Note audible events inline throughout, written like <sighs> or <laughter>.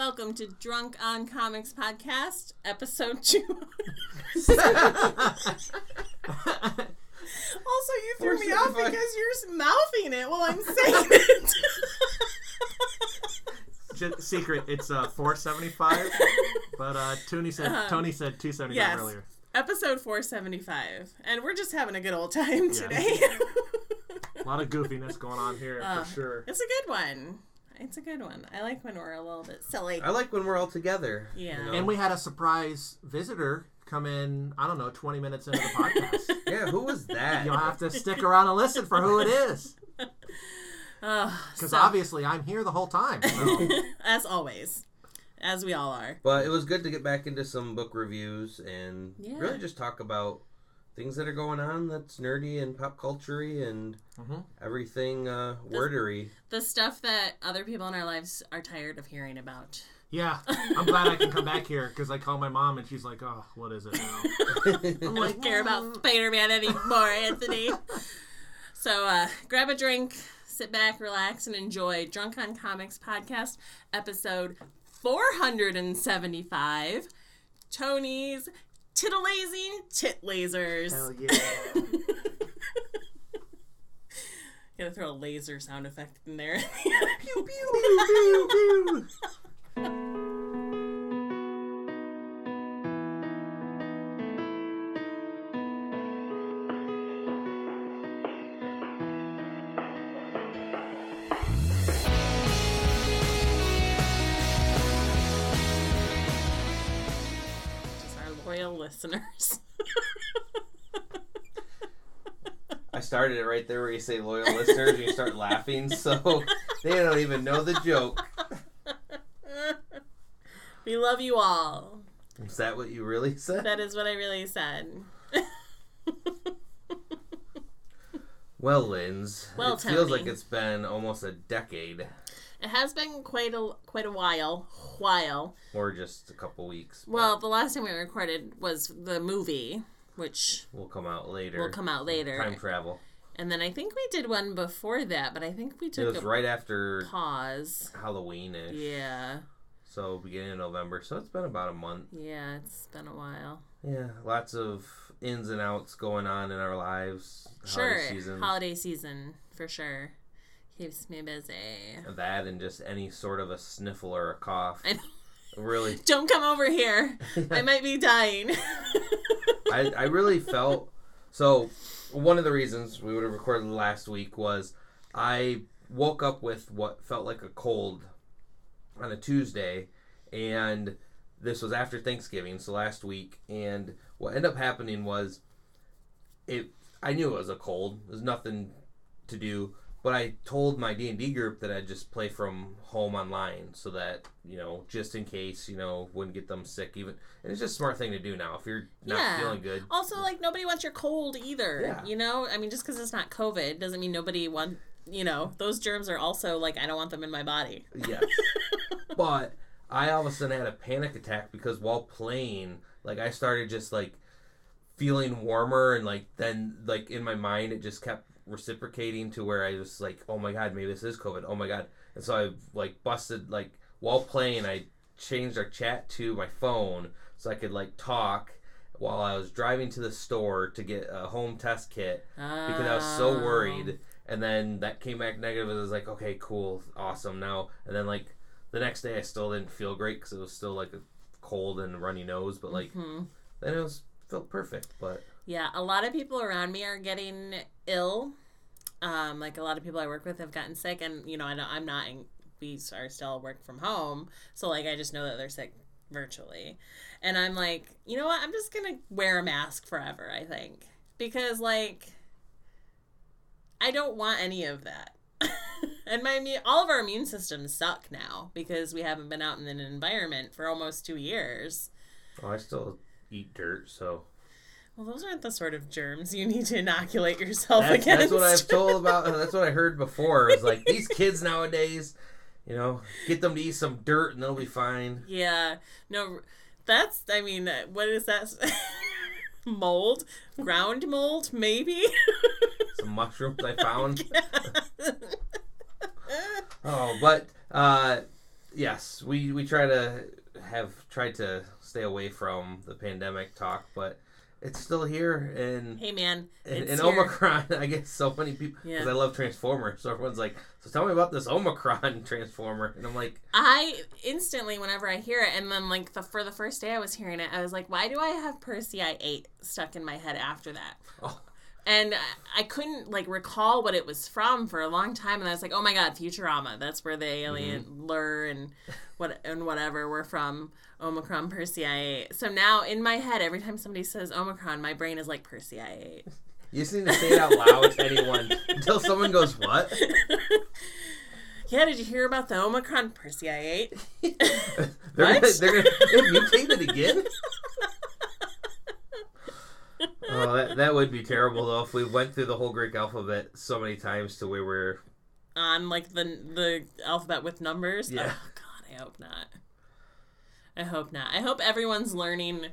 Welcome to Drunk on Comics Podcast, episode two. Also, you threw me off 475. because you're mouthing it while I'm saying it. J- secret, it's uh, 475. But uh, Tony said Uh-huh. Tony said 275 Yes. earlier. episode 475. And we're just having a good old time today. A lot of goofiness going on here for sure. it's a good one. It's a good one. I like when we're a little bit silly. I like when we're all together. Yeah. you know? And we had a surprise visitor come in. I don't know, 20 minutes into the <laughs> podcast. yeah, who was that? You'll have to stick around and listen for who it is, <laughs> because so- obviously I'm here the whole time. so- <laughs> as always, as we all are. But it was good to get back into some book reviews and Yeah. really just talk about things that are going on that's nerdy and pop culture and Mhm. everything uh, wordery. The stuff that other people in our lives are tired of hearing about. Yeah, I'm glad I can come back here because I call my mom and she's like, "Oh, what is it now?" I'm <laughs> I like, don't care about Spider Man anymore, <laughs> Anthony. So uh, grab a drink, sit back, relax, and enjoy Drunk on Comics podcast episode 475 Tony's Titillazing Tit Lasers. Hell yeah! <laughs> Gotta throw a laser sound effect in there. Pew, pew, pew, pew. Just <laughs> listeners. I started it right there where you say loyal listeners and you start laughing, so they don't even know the joke. we love you all. Is that what you really said? That is what I really said. Well, Linz, Well, it feels like it's been almost a decade, It has been quite a quite a while. While. or just a couple weeks. Well, the last time we recorded was the movie, which will come out later. will come out later. Time travel. And then I think we did one before that, but I think we took It was right after pause. Halloween ish. Yeah. So beginning of November. So it's been about a month. Yeah, it's been a while. Yeah, lots of ins and outs going on in our lives. Sure. Holiday season. Holiday season, for sure. Keeps me busy. that and just any sort of a sniffle or a cough. Really, <laughs> Don't come over here. I <laughs> might be dying. <laughs> I, I really felt so. One of the reasons we would have recorded last week was I woke up with what felt like a cold on a Tuesday, and this was after Thanksgiving, so last week. And what ended up happening was it. I knew it was a cold. There's nothing to do, but I told my D and D group that I'd just play from home online, so that you know, just in case, you know, wouldn't get them sick. Even and it's just a smart thing to do now if you're not Yeah. feeling good. Also, like nobody wants your cold either. Yeah. You know, I mean, just because it's not COVID doesn't mean nobody want. You know, those germs are also like I don't want them in my body. Yes. <laughs> but I all of a sudden had a panic attack because while playing, like I started just like feeling warmer and like then like in my mind it just kept reciprocating to where I was like, oh my god, maybe this is COVID. Oh my god. And so I like busted like while playing I changed our chat to my phone so I could like talk while I was driving to the store to get a home test kit because I was so Oh. worried. And then that came back negative. And I was like, okay, cool, awesome. Now, and then like the next day, I still didn't feel great because it was still like a cold and runny nose. But like Hmm. then it was felt perfect. But Yeah, a lot of people around me are getting ill. Um, like a lot of people I work with have gotten sick, and you know, I I'm not. We are still work from home, so like I just know that they're sick virtually, and I'm like, you know what? I'm just gonna wear a mask forever. I think because like I don't want any of that. <laughs> and my immu- all of our immune systems suck now because we haven't been out in an environment for almost two years. oh, I still eat dirt. So Well, those aren't the sort of germs you need to inoculate yourself that's, against. that's what I've told about. <laughs> That's what I heard before. It was like these kids nowadays. You know, get them to eat some dirt and they'll be fine. Yeah, no, that's. I mean, uh, what is that? <laughs> mold, ground mold, maybe. <laughs> Some mushrooms I found. Oh, but uh, yes, we we try to have tried to stay away from the pandemic talk, but it's still here and. Hey man, and, here. Omicron, <laughs> I get so many people because Yeah. I love Transformers. So everyone's like, "So tell me about this Omicron <laughs> Transformer," and I'm like, I instantly, whenever I hear it, and then like the for the first day I was hearing it, I was like, why do I have Persei eight stuck in my head after that? Oh. And I- couldn't like recall what it was from for a long time, and I was like, oh my god, Futurama. That's where the alien Mm-hmm. lure and what and whatever were from. Omicron Persei eight. So now in my head, every time somebody says Omicron, my brain is like Persei eight. "You just need to say it out loud to anyone <laughs> until someone goes, what?" <laughs> Yeah, did you hear about the Omicron Persei eight? <laughs> they're What? gonna, they're gonna they mutated again. Oh, that, that would be terrible though if we went through the whole Greek alphabet so many times to where we're on like the the alphabet with numbers. Yeah. Oh god, I hope not. I hope not. I hope everyone's learning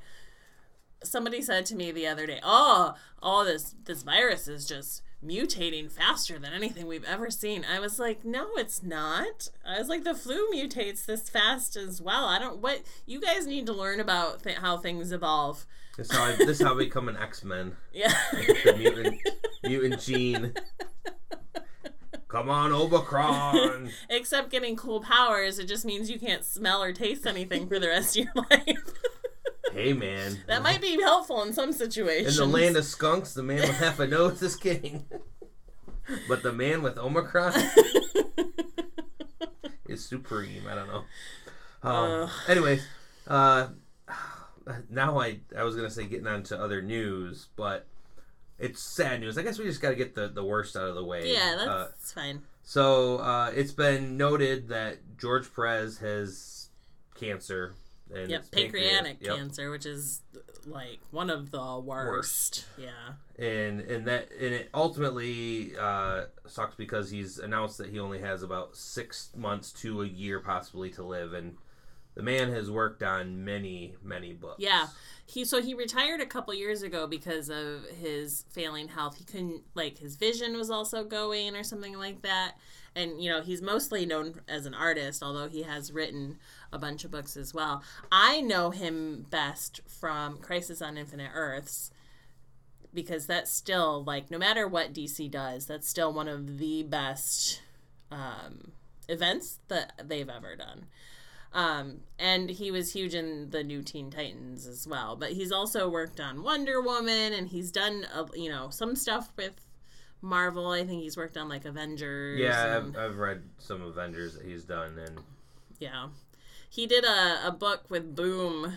somebody said to me the other day, "Oh, oh this this virus is just mutating faster than anything we've ever seen." I was like, "No, it's not." I was like, "The flu mutates this fast as well." I don't what you guys need to learn about th- how things evolve. This is how I, this is how I become an X Men. Yeah. The mutant mutant gene. Come on, Omicron. Except getting cool powers, it just means you can't smell or taste anything for the rest of your <laughs> life. hey man. That might be helpful in some situations. In the land of skunks, the man with half a nose is king. but the man with Omicron <laughs> is supreme. I don't know. Um, Ugh. anyways, uh, <laughs> now I I was gonna say getting on to other news, but it's sad news. I guess we just got to get the the worst out of the way. yeah, that's, Uh, that's fine. so uh, it's been noted that George Perez has cancer. And Yep, pancreatic Yep. cancer, which is like one of the worst. Yeah. and and that and it ultimately uh, sucks because he's announced that he only has about six months to a year possibly to live, and the man has worked on many many books. Yeah. He so he retired a couple years ago because of his failing health. He couldn't like his vision was also going or something like that. And you know, he's mostly known as an artist, although he has written a bunch of books as well. I know him best from Crisis on Infinite Earths because that's still like no matter what DC does, that's still one of the best um, events that they've ever done. Um, and he was huge in the new Teen Titans as well. But he's also worked on Wonder Woman, and he's done uh, you know some stuff with Marvel. I think he's worked on like Avengers. Yeah, and- I've, I've read some Avengers that he's done, and yeah. He did a, a book with Boom.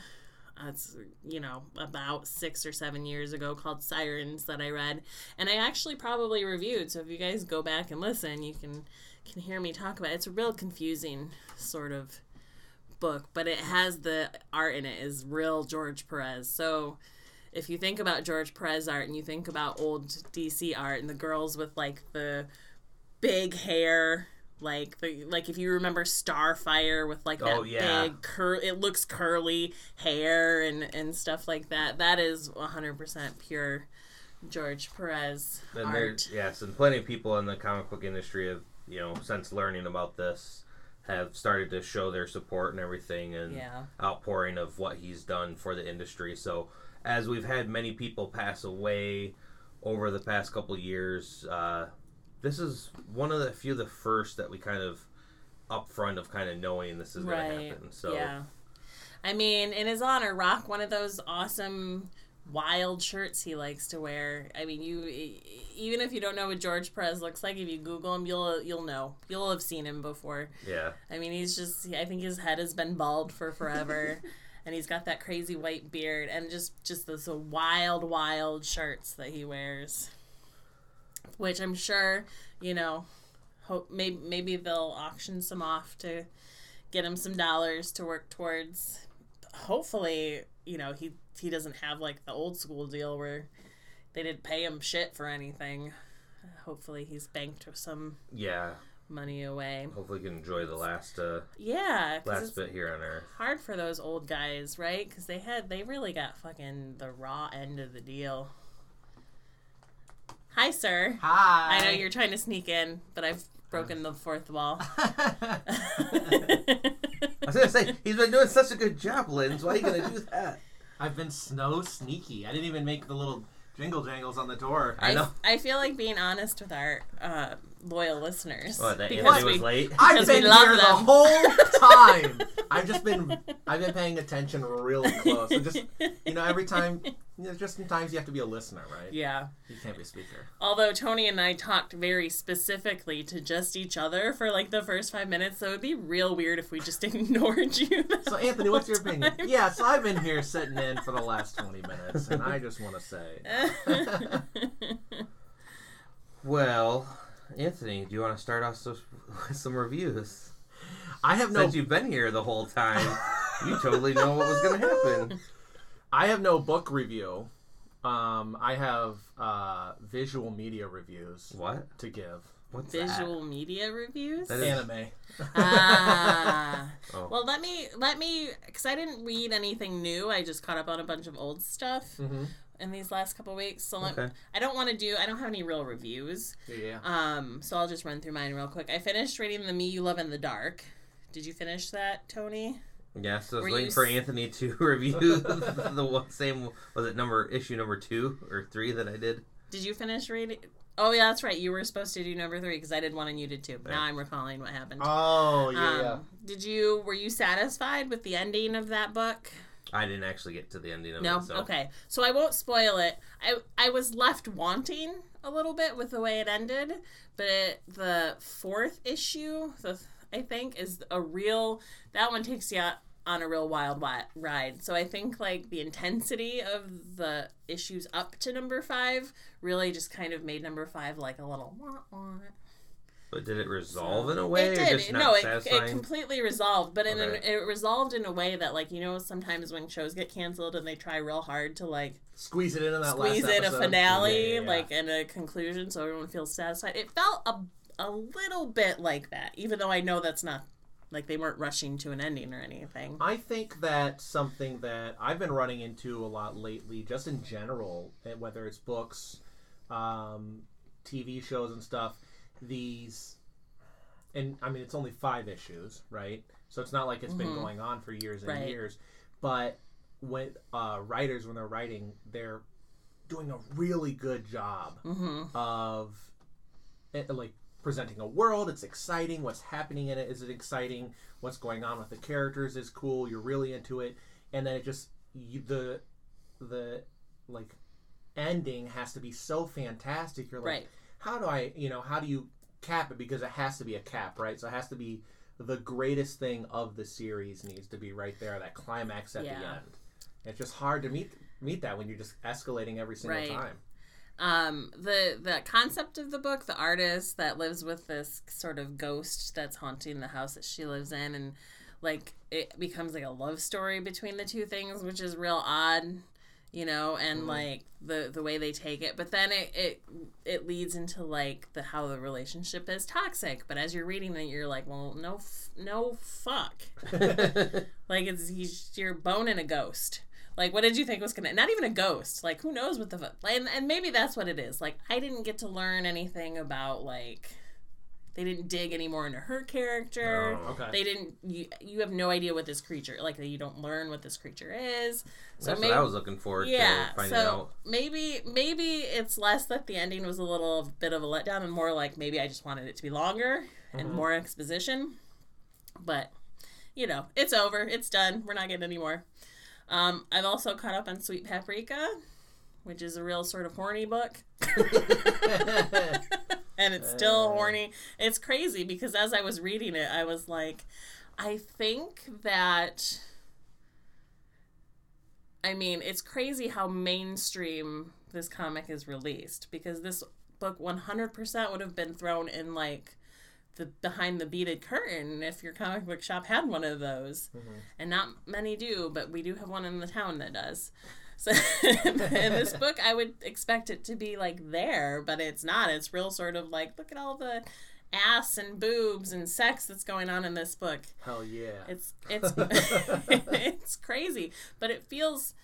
That's you know about six or seven years ago called Sirens that I read, and I actually probably reviewed. So if you guys go back and listen, you can can hear me talk about it. It's a real confusing sort of book, but it has the art in it is real George Perez. So if you think about George Perez art and you think about old DC art and the girls with like the big hair like the like if you remember Starfire with like that Oh, yeah. big cur it looks curly hair and and stuff like that that is 100% pure George Perez and art there's yes, and plenty of people in the comic book industry have you know since learning about this have started to show their support and everything, and yeah outpouring of what he's done for the industry. So, as we've had many people pass away over the past couple years, uh, this is one of the few of the first that we kind of upfront of kind of knowing this is going to happen. So, yeah I mean in his honor rock one of those awesome wild shirts he likes to wear I mean you even if you don't know what George Perez looks like if you google him you'll you'll know you'll have seen him before yeah, I mean, he's just, I think his head has been bald for forever. <laughs> and he's got that crazy white beard and just, just those wild, wild shirts that he wears. Which I'm sure, you know, hope maybe, maybe they'll auction some off to get him some dollars to work towards. Hopefully, you know, he, he doesn't have like the old school deal where they didn't pay him shit for anything. Hopefully, he's banked some yeah. money away. Hopefully, you can enjoy the last uh, Yeah, 'cause last it's bit here on Earth. hard for those old guys, right? Because they had they really got fucking the raw end of the deal. Hi, sir. Hi. I know you're trying to sneak in, but I've broken the fourth wall. <laughs> I was gonna say he's been doing such a good job, Lens. Why are you gonna do that? <laughs> I've been snow sneaky. I didn't even make the little jingle jangles on the door. I know. I feel like being honest with our uh, loyal listeners. What? That because Anthony was we- late. <laughs> I've Because we been love here the whole <laughs> time. I've just been I've been paying attention really close. And just you know, every time you know, just sometimes you have to be a listener, right? Yeah. You can't be a speaker. Although Tony and I talked very specifically to just each other for like the first five minutes, so it'd be real weird if we just <laughs> ignored you. So Anthony, what's your whole opinion? Yeah, so I've been here sitting in for the last twenty minutes and I just wanna say Well, Anthony, do you want to start off <laughs> with some reviews? I have no Since you've been here the whole time, you totally know what was going to happen. <laughs> I have no book review. Um, I have uh, visual media reviews What? to give. What's Visual media reviews. That is- Anime. ah. <laughs> Oh. Well, let me let me because I didn't read anything new. I just caught up on a bunch of old stuff Mm-hmm. In these last couple weeks. So let, Okay. I don't want to do. I don't have any real reviews. Yeah. Um, so I'll just run through mine real quick. I finished reading The Me You Love in the Dark. Did you finish that, Tony? Yeah, so I was Were waiting for s- Anthony to <laughs> review <laughs> the one, same, was it number, issue number two or three that I did? Did you finish reading? Oh yeah, that's right. You were supposed to do number three because I did one and you did two. Now Yeah. I'm recalling what happened. Oh yeah. um, yeah. Did you? Were you satisfied with the ending of that book? I didn't actually get to the ending of No. it. So. Okay. So I won't spoil it. I I was left wanting a little bit with the way it ended, but it, the fourth issue, the I think, is a real. That one takes you on a real wild ride. So I think like the intensity of the issues up to number five really just kind of made number five like a little. Wah, wah. But did it resolve in a way It or did. just not no, it, satisfying? it completely resolved, but in Okay. an, it resolved in a way that, like, you know, sometimes when shows get canceled and they try real hard to like Squeeze it in in that squeeze last in a finale, Yeah, yeah, yeah. like and a conclusion, so everyone feels satisfied. It felt a a little bit like that, even though I know that's not like they weren't rushing to an ending or anything. I think that something that I've been running into a lot lately, just in general, eh, whether it's books, um, TV shows, and stuff, these, and I mean, it's only five issues, right? So it's not like it's been Mhm. going on for years and Right. years. But when uh, writers, when they're writing, they're doing a really good job Mm-hmm. of eh, like presenting a world. It's exciting. What's happening in it is it exciting. What's going on with the characters is cool. You're really into it, and then it just you, the the like ending has to be so fantastic. You're like, Right. How do I, you know, how do you cap it? Because it has to be a cap, right? So it has to be the greatest thing of the series needs to be right there, that climax at the end. It's just hard to meet meet that when you're just escalating every single Right. time. Um, the the concept of the book, the artist that lives with this sort of ghost that's haunting the house that she lives in, and like it becomes like a love story between the two things, which is real odd, you know, and Mhm. like the the way they take it. But then it it it leads into like the how the relationship is toxic. But as you're reading it, you're like, well, no, f- no fuck. <laughs> Like it's he's you're boning a ghost. Like what did you think was gonna? Not even a ghost. Like who knows what the fu- and and maybe that's what it is. Like I didn't get to learn anything about like they didn't dig any more into her character. Oh, Okay. They didn't. You you have no idea what this creature like. You don't learn what this creature is. So That's maybe what I was looking forward yeah. to finding So out. maybe maybe it's less that the ending was a little bit of a letdown and more like maybe I just wanted it to be longer and Mhm. more exposition. But you know, it's over. It's done. We're not getting any more. Um, I've also caught up on Sweet Paprika, which is a real sort of horny book. <laughs> <laughs> and it's still Uh. horny. It's crazy because as I was reading it, I was like, I think that. I mean, it's crazy how mainstream this comic is released because this book 100% would have been thrown in like the behind the beaded curtain if your comic book shop had one of those. And not many do, but we do have one in the town that does. So <laughs> in this book, I would expect it to be like there, but it's not. It's real sort of like look at all the ass and boobs and sex that's going on in this book. Hell yeah. It's <laughs> it's <laughs> it's crazy, but it feels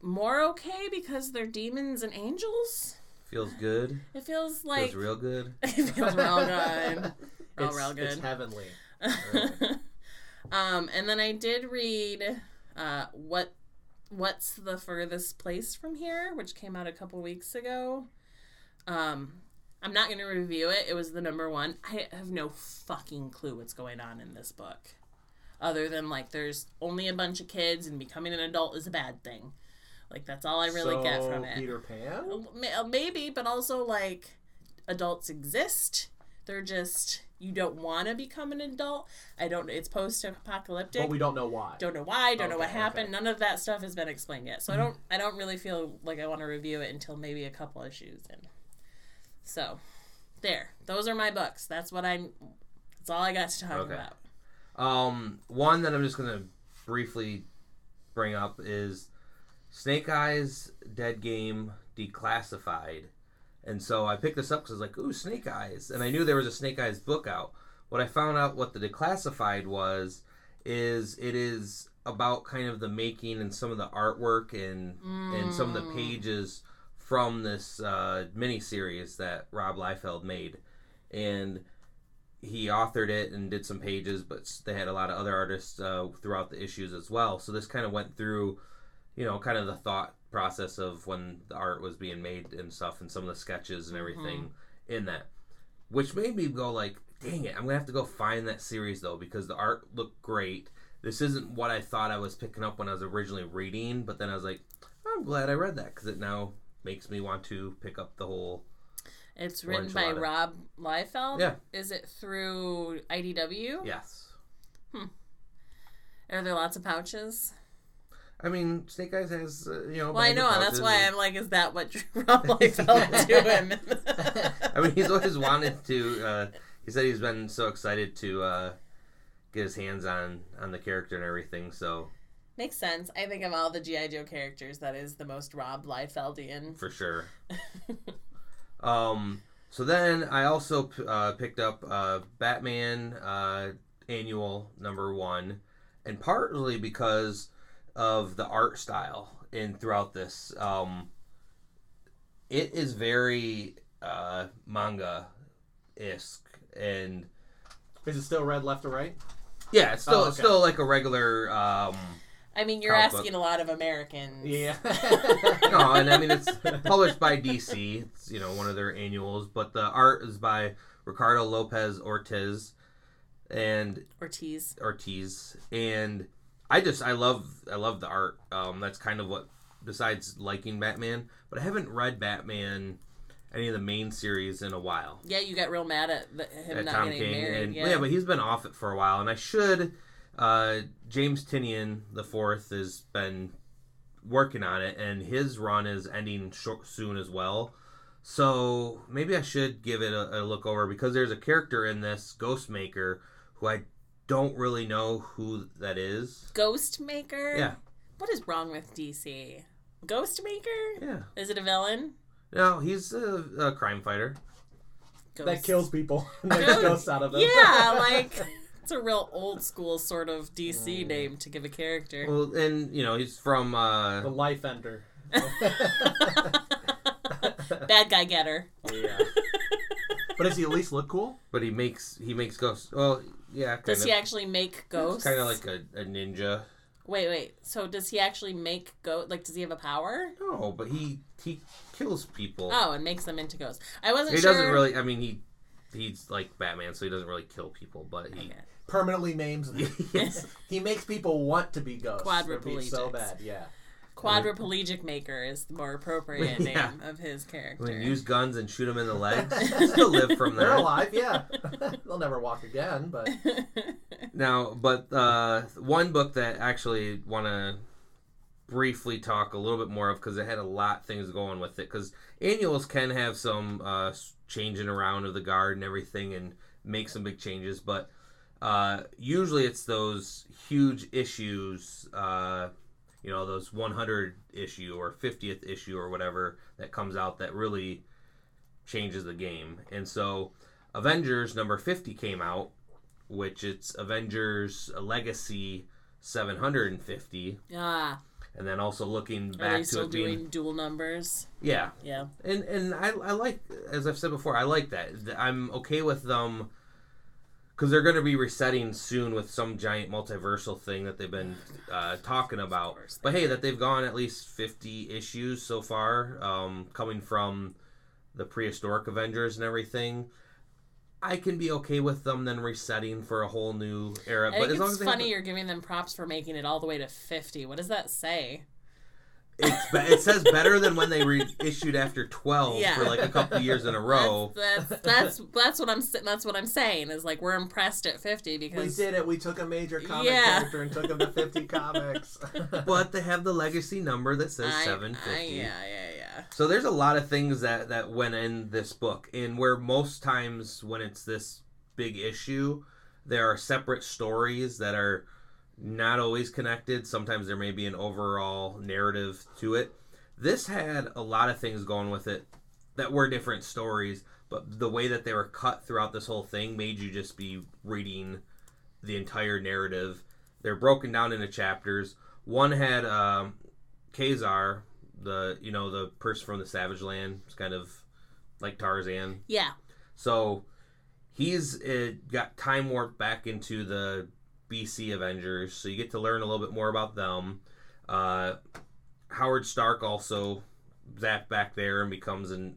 more okay because they're demons and angels. Feels good. It feels like Feels real good. it feels real good. Real, it's, real It's good. heavenly. Um, and then I did read uh, what what's the furthest place from here, which came out a couple weeks ago. Um, I'm not going to review it. It was the number one. I have no fucking clue what's going on in this book, other than like there's only a bunch of kids and becoming an adult is a bad thing. Like that's all I really get from it. Peter Pan. Maybe, but also like adults exist. They're just you don't want to become an adult. I don't. It's post-apocalyptic. But we don't know why. don't know why. Don't know what Okay, Mm-hmm. happened. None of that stuff has been explained yet. So I don't. I don't really feel like I want to review it until maybe a couple issues in. So, there. Those are my books. That's what I'm. That's all I got to talk Okay. about. Um, one that I'm just gonna briefly bring up is Snake Eyes Dead Game Declassified, and so I picked this up because I was like, "Ooh, Snake Eyes," and I knew there was a Snake Eyes book out. What I found out what the Declassified was is it is about kind of the making and some of the artwork and and some of the pages from this uh, mini series that Rob Liefeld made, and he authored it and did some pages, but they had a lot of other artists uh, throughout the issues as well. So this kind of went through, you know, kind of the thought process of when the art was being made and stuff, and some of the sketches and everything in that, which made me go like, "Dang it, I'm gonna have to go find that series though because the art looked great." This isn't what I thought I was picking up when I was originally reading, but then I was like, I'm glad I read that because it now makes me want to pick up the whole. It's written by. Rob Liefeld. Yeah. Is it through IDW? Yes. Hmm. Are there lots of pouches? I mean, Snake Eyes has, uh, you know. Well, I know, and. That's why and- I'm like, is that what Rob Liefeld to him? I mean, he's always wanted to. Uh, he said he's been so excited to uh, get his hands on on the character and everything. So Makes sense. I think of all the GI Joe characters, that is the most Rob Liefeldian. for sure. <laughs> um. So then I also p- uh, picked up uh, Batman uh, Annual Number One, and partly because of the art style in throughout this. Um, it is very uh, manga esque and Is it still red left or right? Yeah, it's still Oh, it's still like a regular. Um, I mean, you're Comic asking a lot of Americans. Yeah. <laughs> no, and I mean it's published by DC. It's you know one of their annuals, but the art is by Ricardo Lopez Ortiz and Ortiz. Ortiz, and I just I love I love the art. Um, that's kind of what besides liking Batman, but I haven't read Batman any of the main series in a while. Yeah, you got real mad at the, him at not Tom getting King, married. and yeah. but he's been off it for a while, and I should. Uh, James Tynion the fourth has been working on it, and his run is ending short, soon as well. So maybe I should give it a, a look over because there's a character in this Ghostmaker who I don't really know who that is. Ghost Maker? Yeah, What is wrong with DC? Ghost Maker? yeah. Is it a villain? No, he's a, a crime fighter. Ghost. that kills people. <laughs> and makes ghosts out of them. Yeah, <laughs> like it's a real old school sort of DC Mm. name to give a character. Well, and you know he's from. Uh, the life ender. <laughs> Bad guy getter. yeah. But does he at least look cool? but he makes he makes ghosts. Well, yeah, kind Does of. he actually make ghosts? Kind of like a, a ninja. Wait, wait. So does he actually make ghost? Like, does he have a power? No, but he he kills people. Oh, and makes them into ghosts. I wasn't he sure. doesn't really. I mean, he he's like Batman, so he doesn't really kill people. But he Okay. Permanently maims them. <laughs> yes. <laughs> He makes people want to be ghosts. It'd So bad, yeah. Quadriplegic maker is the more appropriate <laughs> name Yeah. of his character. When you use guns and shoot him in the legs, <laughs> <laughs> still live from They're alive, yeah. They'll never walk again, but Now, but uh, one book that I actually want to briefly talk a little bit more of because it had a lot of things going with it. Because annuals can have some uh, changing around of the guard and everything, and make some big changes. But uh, usually, it's those huge issues. Uh, you know, those 100 issue or 50th issue or whatever that comes out that really changes the game. And so, Avengers number 50 came out which it's Avengers Legacy 750, ah, and then also looking are they back to still it being doing dual numbers? yeah, Yeah. and and I, I like as I've said before, I like that. I'm okay with them because they're going to be resetting soon with some giant multiversal thing that they've been uh, talking about. But hey, that they've gone at least fifty issues so far, um, coming from the prehistoric Avengers and everything. I can be okay with them then resetting for a whole new era. I but think as long it's as funny you're giving them props for making it all the way to 50. What does that say? It's be- it says better than when they reissued after twelve Yeah. for like a couple years in a row. That's that's that's, that's what I'm s- that's what I'm saying is like we're impressed at 50 because We did it. We took a major comic Yeah. character and took him to 50 <laughs> comics. <laughs> but they have the legacy number that says I- seven I- yeah, yeah, yeah. So there's a lot of things that that went in this book, and where most times when it's this big issue, there are separate stories that are not always connected. Sometimes there may be an overall narrative to it. This had a lot of things going with it that were different stories, but the way that they were cut throughout this whole thing made you just be reading the entire narrative. They're broken down into chapters. One had um, Ka-Zar, the you know the person from the Savage Land, it's kind of like Tarzan. Yeah. So he's uh, got time warped back into the BC Avengers, so you get to learn a little bit more about them. Uh, Howard Stark also zapped back there and becomes and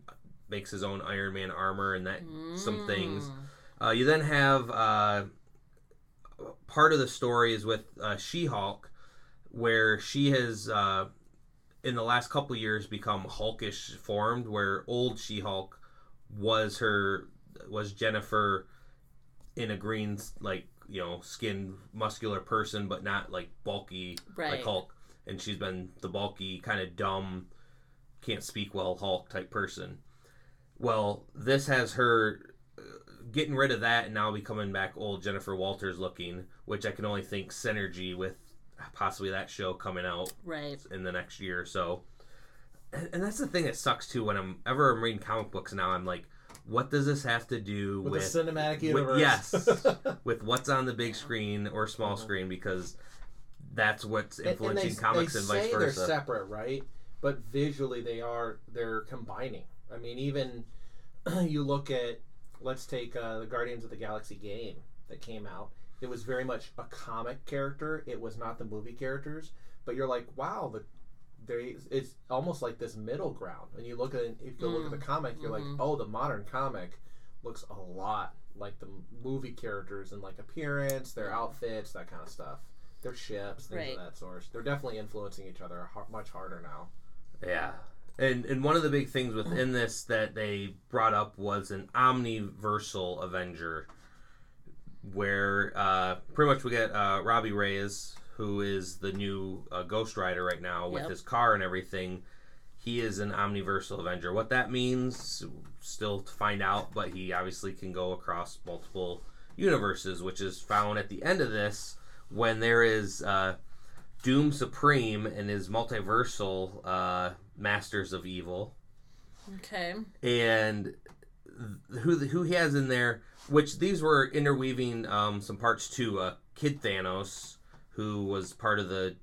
makes his own Iron Man armor and that some things. Mm. Uh, you then have uh, part of the story is with uh, She-Hulk, where she has uh, in the last couple years become Hulkish formed, where old She-Hulk was her was Jennifer in a green like you know skinned muscular person, but not like bulky like Hulk, and she's been the bulky kind of dumb, can't speak well Hulk type person. Well, this has her uh, getting rid of that and now becoming back old Jennifer Walters looking, which I can only think synergy with possibly that show coming out Right. in the next year or so. And, and that's the thing that sucks too. When I'm ever I'm reading comic books now, I'm like, what does this have to do With, with, the cinematic with- universe. yes, <laughs> with what's on the big screen or small Mhm. screen? Because that's what's And- and influencing they, comics they and vice say they're separate, right? But visually, they are they're combining. I mean, even <clears throat> you look at let's take uh, the Guardians of the Galaxy game that came out. It was very much a comic character. It was not the movie characters. But you're like, wow, the there it's almost like this middle ground. When you look at it, if you look at the comic, you're Mhm. like, oh, the modern comic looks a lot like the movie characters in like appearance, their outfits, that kind of stuff. Their ships, things Right. of that sort. They're definitely influencing each other har- much harder now. Yeah. And and one of the big things within this that they brought up was an omniversal Avenger, where uh, pretty much we get uh, Robbie Reyes, who is the new uh, Ghost Rider right now with Yep. his car and everything. He is an omniversal Avenger. What that means, still to find out, but he obviously can go across multiple universes, which is found at the end of this when there is uh, Doom Supreme and his multiversal uh, Masters of Evil, Okay. and who who he has in there, which these were interweaving um, some parts to uh, Kid Thanos, who was part of the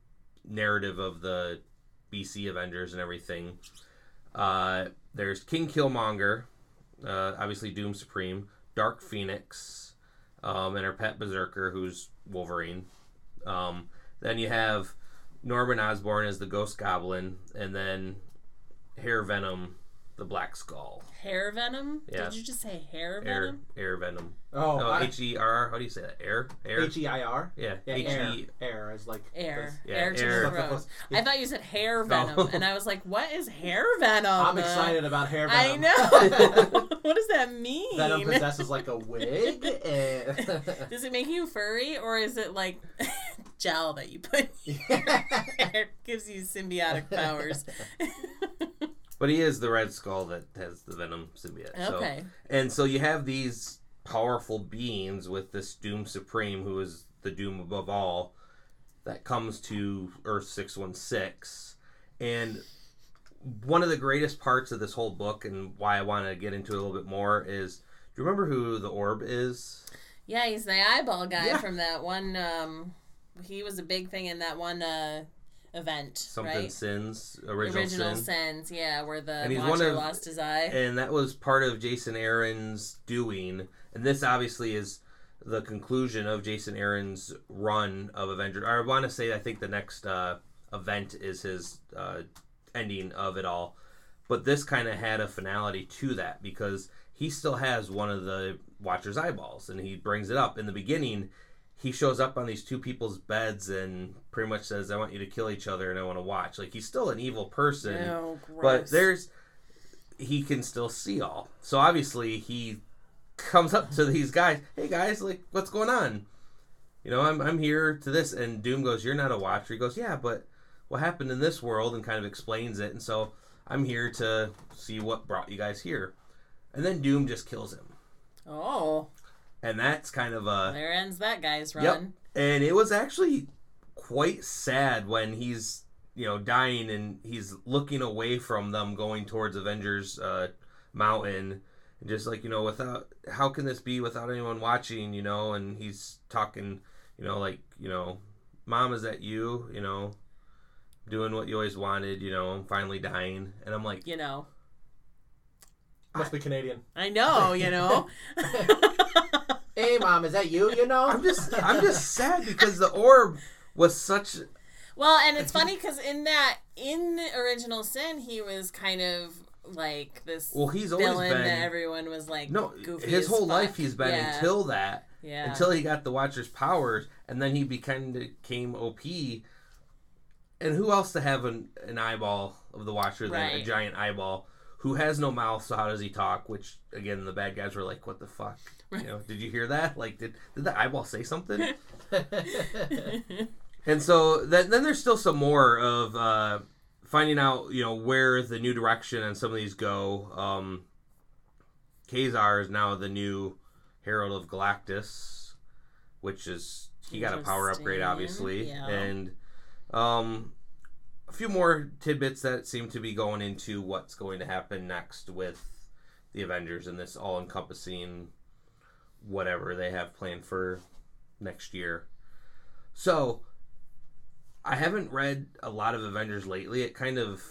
narrative of the BC Avengers and everything. Uh, there's King Killmonger, uh, obviously Doom Supreme, Dark Phoenix, um, and her pet Berserker, who's Wolverine. Um, then you have Norman Osborn as the Ghost Goblin, and then Hair Venom, the Black Skull. Hair venom? Yeah. Did you just say hair venom? Air Venom. Oh, Oh, I- H E R R. How do you say that? Air, air. H E I R. yeah, Yeah, H air. E. Air is like Air. Yeah, air to air. the throat. I thought you said hair <laughs> venom, and I was like, "What is hair venom?" I'm excited about hair venom. I know. <laughs> <laughs> what does that mean? venom possesses like a wig. And Does it make you furry, or is it like gel that you put? in your hair? gives you symbiotic powers. But he is the Red Skull that has the Venom symbiote. So, okay. and so you have these powerful beings with this Doom Supreme, who is the Doom above all, that comes to Earth six one six, and one of the greatest parts of this whole book, and why I want to get into it a little bit more, is do you remember who the Orb is? Yeah, he's the eyeball guy Yeah. from that one. Um, he was a big thing in that one uh, event, Something right? Sins, original, Original Sin. Sins, yeah, where the And he's Watcher one of- lost his eye. and that was part of Jason Aaron's doing. And this obviously is the conclusion of Jason Aaron's run of Avengers. I want to say I think the next uh, event is his uh, ending of it all, but this kind of had a finality to that because he still has one of the Watcher's eyeballs, and he brings it up in the beginning. He shows up on these two people's beds and pretty much says, "I want you to kill each other, and I want to watch." Like he's still an evil person, but there's he can still see all. So obviously he comes up to these guys, "Hey guys, like what's going on?" You know, I'm I'm here to this and Doom goes, "You're not a watcher." He goes, "Yeah, but what happened in this world?" and kind of explains it. And so I'm here to see what brought you guys here. And then Doom just kills him. Oh, And that's kind of a there ends that guy's run. Yep. run. and it was actually quite sad when he's you know dying and he's looking away from them going towards avengers uh, mountain and just like you know without how can this be without anyone watching you know and he's talking you know like you know mom is that you you know doing what you always wanted you know i'm finally dying and i'm like You know, Must be Canadian. I know. You know. <laughs> <laughs> Hey, mom, is that you? You know? i'm just i'm just sad because the orb was such Well, and it's funny because in that in original sin, he was kind of like this well he's always villain been that everyone was like no goofy his as whole fuck. life he's been yeah. until that yeah until he got the Watcher's powers, and then he became became OP. And who else to have an, an eyeball of the Watcher than a giant eyeball who has no mouth? So how does he talk? Which again, the bad guys were like, "What the fuck?" You know, did you hear that? Like, did did the eyeball say something? <laughs> And so then, then there's still some more of uh, finding out, you know, where the new direction and some of these go. Um, Ka-Zar is now the new Herald of Galactus, which is he got a power upgrade, obviously, yeah. and um, a few more tidbits that seem to be going into what's going to happen next with the Avengers and this all-encompassing whatever they have planned for next year. So, I haven't read a lot of Avengers lately. It kind of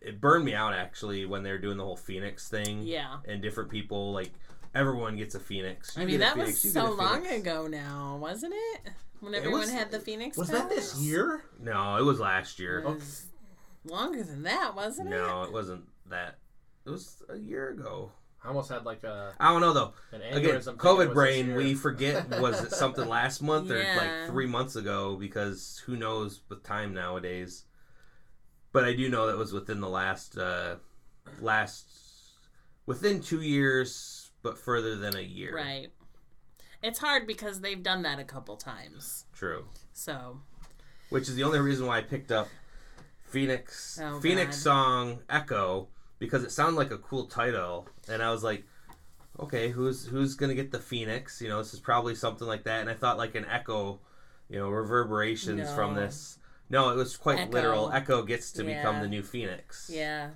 it burned me out actually when they were doing the whole Phoenix thing. yeah. And different people like everyone gets a Phoenix. I You mean, get a that was Phoenix, you get so a long ago now, wasn't it? When It everyone was- had the Phoenix. Was that this year? No, it was last year. It was longer than that, wasn't it? No, it wasn't that. It was a year ago. I almost had like a I don't know though. an Again, aneurysm. thinking it COVID brain. We forget was it <laughs> something last month or Yeah. like three months ago because who knows with time nowadays. But I do know that was within the last uh last within two years, but further than a year. Right. It's hard because they've done that a couple times. True. So Which is the only reason why I picked up Phoenix Oh, Phoenix God. song Echo because it sounded like a cool title, and I was like, okay, who's who's gonna get the Phoenix? You know, this is probably something like that, and I thought like an echo, you know, reverberations from this. No, it was quite Echo. literal. Echo gets to become the new Phoenix. yeah,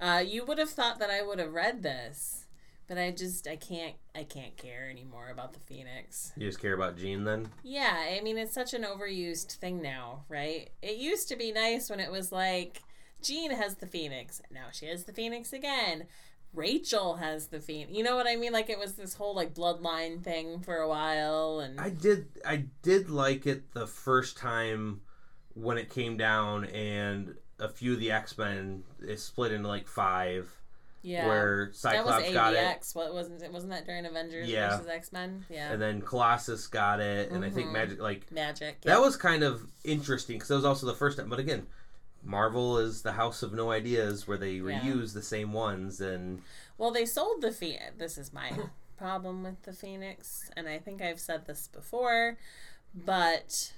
uh, you would have thought that I would have read this, but I just I can't I can't care anymore about the Phoenix. You just care about Jean then? Yeah, I mean it's such an overused thing now, right? It used to be nice when it was like Jean has the Phoenix, now she has the Phoenix again. Rachel has the Phoenix. You know what I mean? Like it was this whole like bloodline thing for a while, and I did I did like it the first time when it came down and a few of the X Men is split into like five yeah, where that was Cyclops got it. What wasn't it? Wasn't that during Avengers Yeah. versus X Men? Yeah, and then Colossus got it and I think Mhm. Magik like Magik. that was kind of interesting because that was also the first time but again Marvel is the house of no ideas where they Yeah. reuse the same ones and Well, they sold the Phoenix. This is my problem with the Phoenix, and I think I've said this before, but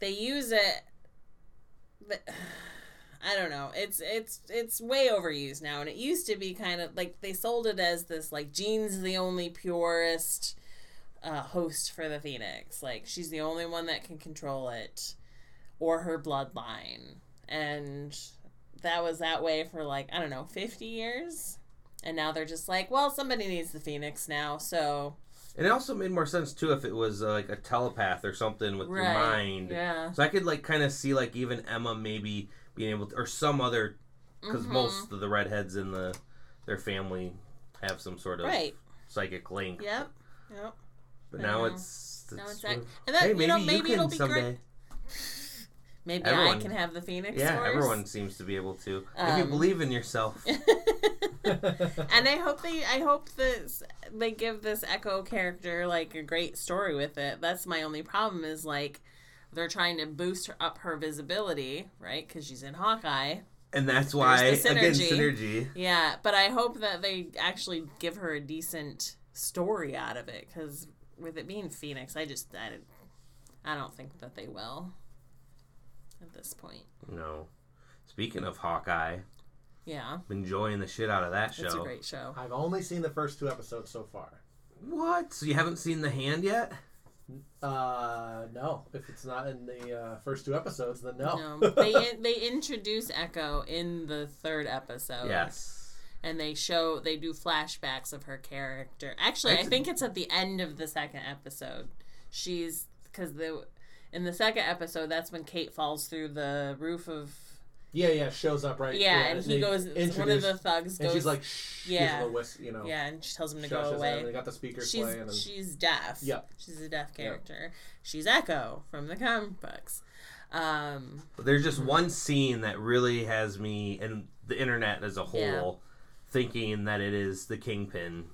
they use it. But, <sighs> I don't know. It's it's it's way overused now, and it used to be kind of like they sold it as this like Jean's the only purest uh, host for the Phoenix. Like she's the only one that can control it, or her bloodline, and that was that way for like I don't know, 50 years. And now they're just like, well, somebody needs the Phoenix now, so and it also made more sense too if it was uh, like a telepath or something with your mind yeah. so I could like kind of see like even Emma maybe being able to or some other because Mhm. most of the redheads in the their family have some sort of right. psychic link Yep. Yep. But now know. it's, No, it's it's ac- and then hey, you maybe know you maybe can it'll be someday. <laughs> Maybe Everyone- I can have the Phoenix Yeah, Force. everyone seems to be able to. if you Um, believe in yourself. <laughs> and I hope they I hope this they give this Echo character like a great story with it. That's my only problem is like they're trying to boost her, up her visibility, right? Because she's in Hawkeye. And that's why, There's the again, synergy. synergy. Yeah, but I hope that they actually give her a decent story out of it. Because with it being Phoenix, I just I, I don't think that they will. At this point, No. Speaking of Hawkeye, yeah, I'm enjoying the shit out of that show. it's a great show. I've only seen the first two episodes so far. What? So you haven't seen the hand yet? Uh, no. If it's not in the uh, first two episodes, then no. No, <laughs> they they introduce Echo in the third episode. Yes. and they show they do flashbacks of her character. Actually, I That's- think it's at the end of the second episode. She's because the in the second episode that's when Kate falls through the roof of Yeah, yeah. Shows up right. yeah, and he they goes. One of the thugs and goes. she's like, shh. Yeah. Gives a whisk, you know. yeah, and she tells him to go away. and they got the speakers She's playing. And she's deaf. Yeah, she's a deaf character. She's Echo from the comic books. Um, But there's just one scene that really has me and the internet as a whole Yeah. thinking that it is the Kingpin.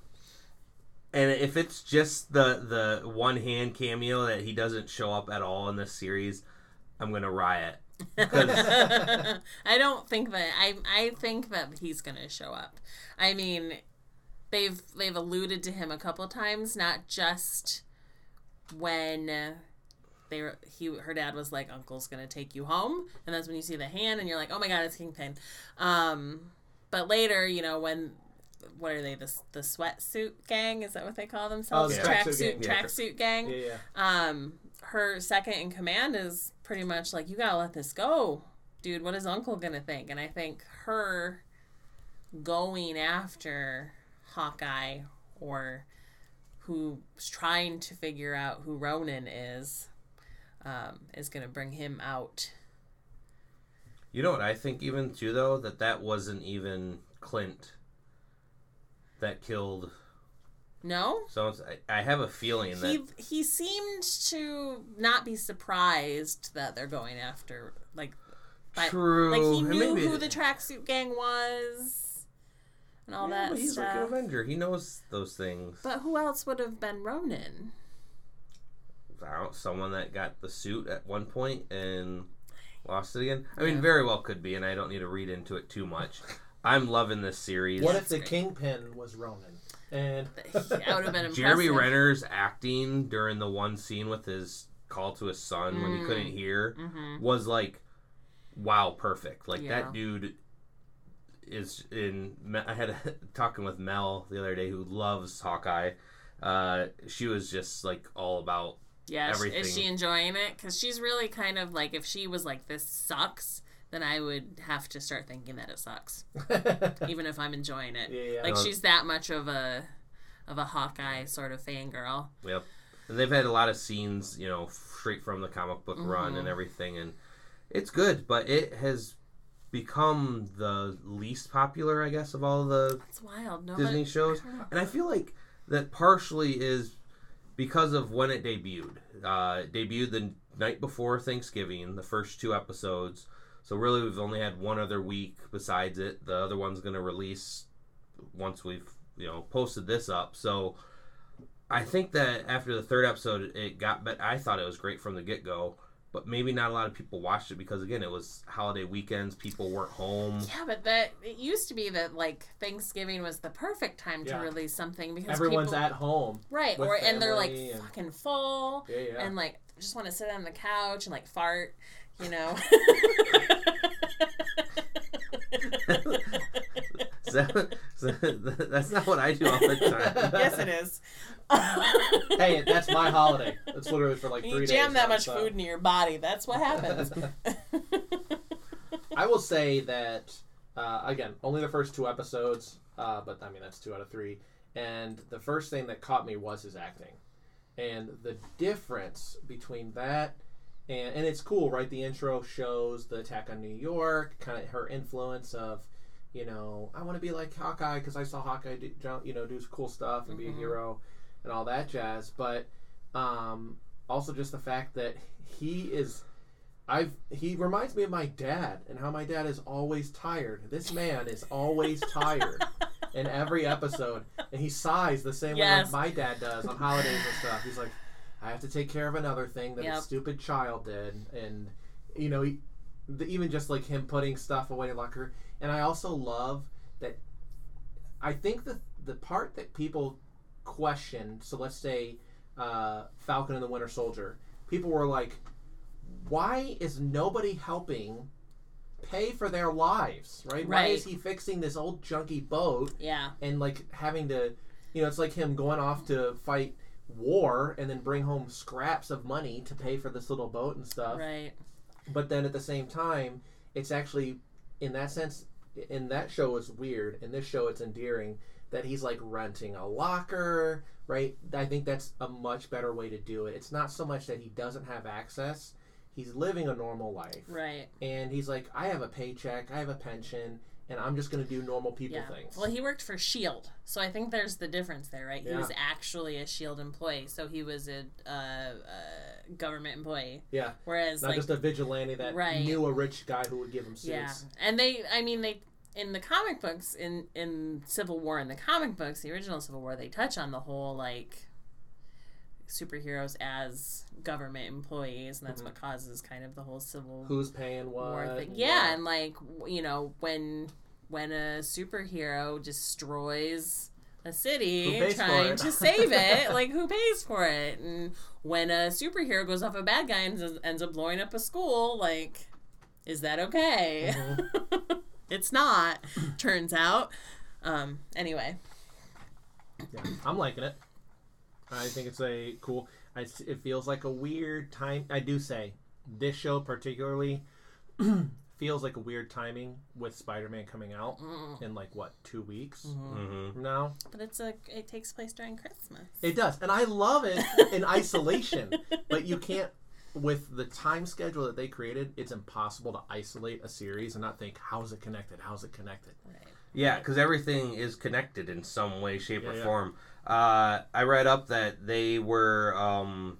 And if it's just the the one hand cameo that he doesn't show up at all in this series, I'm gonna riot. 'Cause- <laughs> I don't think that I I think that he's gonna show up. I mean, they've they've alluded to him a couple times, not just when they were he her dad was like uncle's gonna take you home and that's when you see the hand and you're like oh my god it's kingpin um but later you know when what are they the, the sweatsuit gang is that what they call themselves the tracksuit tracksuit gang. Yeah. tracksuit gang yeah, yeah. um her second in command is pretty much like you gotta let this go dude what is uncle gonna think and i think her going after hawkeye or who's trying to figure out who ronin is um, is gonna bring him out you know what I think even too though that that wasn't even Clint that killed. no So I, I have a feeling that he he seemed to not be surprised that they're going after like by- true. like he knew maybe- who the tracksuit gang was and all Yeah, that but he's like an. Avenger. He knows those things. but who else would have been don't, someone that got the suit at one point and lost it again. I mean, Yeah. very well could be, and I don't need to read into it too much. <laughs> I'm loving this series. What if the kingpin was Ronin? And <laughs> That would have been <laughs> impressive. Jeremy Renner's acting during the one scene with his call to his son when he Mm. couldn't hear hmm was like, wow, perfect. Like Yeah. that dude is in. I had a, <laughs> talking with Mel the other day who loves Hawkeye. Uh, she was just like all about Yeah, everything. is she enjoying it? Because she's really kind of like, if she was like, this sucks, then I would have to start thinking that it sucks, <laughs> even if I'm enjoying it. yeah, yeah. Like Uh, she's that much of a of a Hawkeye sort of fangirl. Yep. And they've had a lot of scenes, you know, straight from the comic book run Mhm. and everything, and it's good, but it has become the least popular, I guess, of all the It's wild. No, Disney shows. I. And I feel like that partially is because of when it debuted. Uh, it debuted the night before Thanksgiving, the first two episodes. So really, we've only had one other week besides it. The other one's going to release once we've you know posted this up. So I think that after the third episode, it got. But I thought it was great from the get go. But maybe not a lot of people watched it because again, it was holiday weekends. People weren't home. Yeah, but that it used to be that like Thanksgiving was the perfect time to Yeah. release something because Everyone's people, at home. right, or and they're like and- fucking full Yeah, yeah. and like just want to sit on the couch and like fart, you know. <laughs> So, so that's not what I do all the time. yes, it is. <laughs> hey, that's my holiday. It's literally for like three you days. jam that much nonstop. food into your body. That's what happens. <laughs> I will say that uh, again, only the first two episodes, uh, but I mean that's two out of three. And the first thing that caught me was his acting, and the difference between that and and it's cool, right? The intro shows the attack on New York, kind of her influence of, you know, I want to be like Hawkeye because I saw Hawkeye, do, you know, do cool stuff and be a Mhm. hero and all that jazz. But Um, also, just the fact that he is. I've he reminds me of my dad and how my dad is always tired. This man is always tired in every episode, and he sighs the same way like my dad does on holidays and stuff. He's like, "I have to take care of another thing that Yep. a stupid child did," and you know, he, the, even just like him putting stuff away in locker. And I also love that. I think the the part that people questioned. So let's say uh, Falcon and the Winter Soldier. People were like, "Why is nobody helping pay for their lives? Right? Why is he fixing this old junky boat Yeah. and like having to, you know, it's like him going off to fight war and then bring home scraps of money to pay for this little boat and stuff." Right. but then at the same time it's actually in that sense in that show it's weird. In this show it's endearing that he's like renting a locker right? I think that's a much better way to do it. It's not so much that he doesn't have access. He's living a normal life. Right. and he's like i have a paycheck. I have a pension and i'm just going to do normal people Yeah. things Well, he worked for Shield, so I think there's the difference there, right? He was actually a Shield employee, so he was a, uh, uh government employee. yeah Whereas, not like, just a vigilante that Right. knew a rich guy who would give him suits yeah, and they, I mean, they in the comic books in in Civil War in the comic books, the original Civil War, they touch on the whole like superheroes as government employees, and that's Mhm. what causes kind of the whole Civil who's paying what War thing. Yeah, and like you know when when a superhero destroys a city Who pays for trying to <laughs> save it, like who pays for it? And when a superhero goes off a bad guy and ends- ends up blowing up a school, like is that okay? Mm-hmm. <laughs> it's not. Turns out. Um. Anyway. Yeah, I'm liking it. I think it's a cool. I, it feels like a weird time. I do say this show particularly <clears throat> feels like a weird timing with Spider-Man coming out Mm. in like what two weeks hmm from now. But it's a. It takes place during Christmas. It does, and I love it in isolation. But you can't, with the time schedule that they created, it's impossible to isolate a series and not think how is it connected? How is it connected? Right. Yeah, because everything is connected in some way, shape, Yeah, or yeah. form. Uh, I read up that they were um,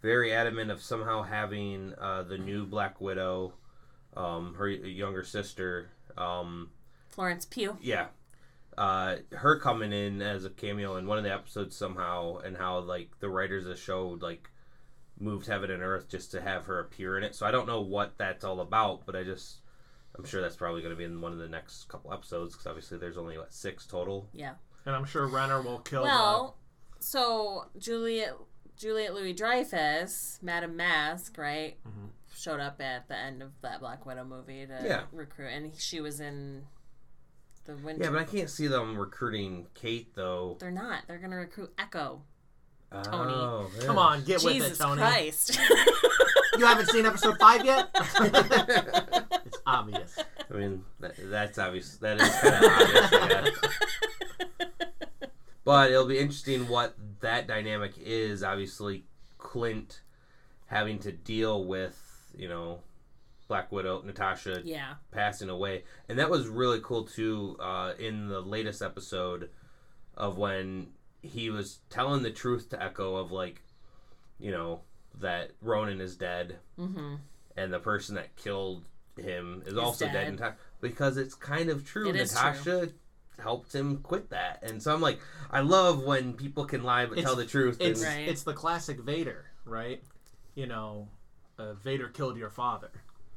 very adamant of somehow having uh, the new Black Widow, um, her younger sister. Um, Florence Pugh. yeah, uh, her coming in as a cameo in one of the episodes somehow, and how like the writers of the show like moved heaven and earth just to have her appear in it. So I don't know what that's all about, but I just I'm sure that's probably going to be in one of the next couple episodes because obviously there's only what six total. Yeah. And I'm sure Renner will kill. Well, so Juliet Juliet Louis Dreyfus, Madame Masque, right, Mhm. showed up at the end of that Black Widow movie to Yeah. recruit, and she was in the winter. Yeah, but I can't see them recruiting Kate though. They're not. They're gonna recruit Echo. Tony, oh, come on, get with it, Jesus Tony. Christ! <laughs> You haven't seen episode five yet. <laughs> it's obvious. I mean, that, that's obvious. That is kind of obvious. <laughs> But it'll be interesting what that dynamic is. Obviously, Clint having to deal with, you know, Black Widow, Natasha yeah. passing away. And that was really cool, too, uh, in the latest episode of when he was telling the truth to Echo of, like, you know, that Ronin is dead Mm-hmm. and the person that killed him is, Is also dead. dead. Because it's kind of true. It Natasha helped him quit that, and so I'm like, I love when people can lie but It's- tell the truth. It's and, Right. it's the classic Vader, right? You know, uh, Vader killed your father,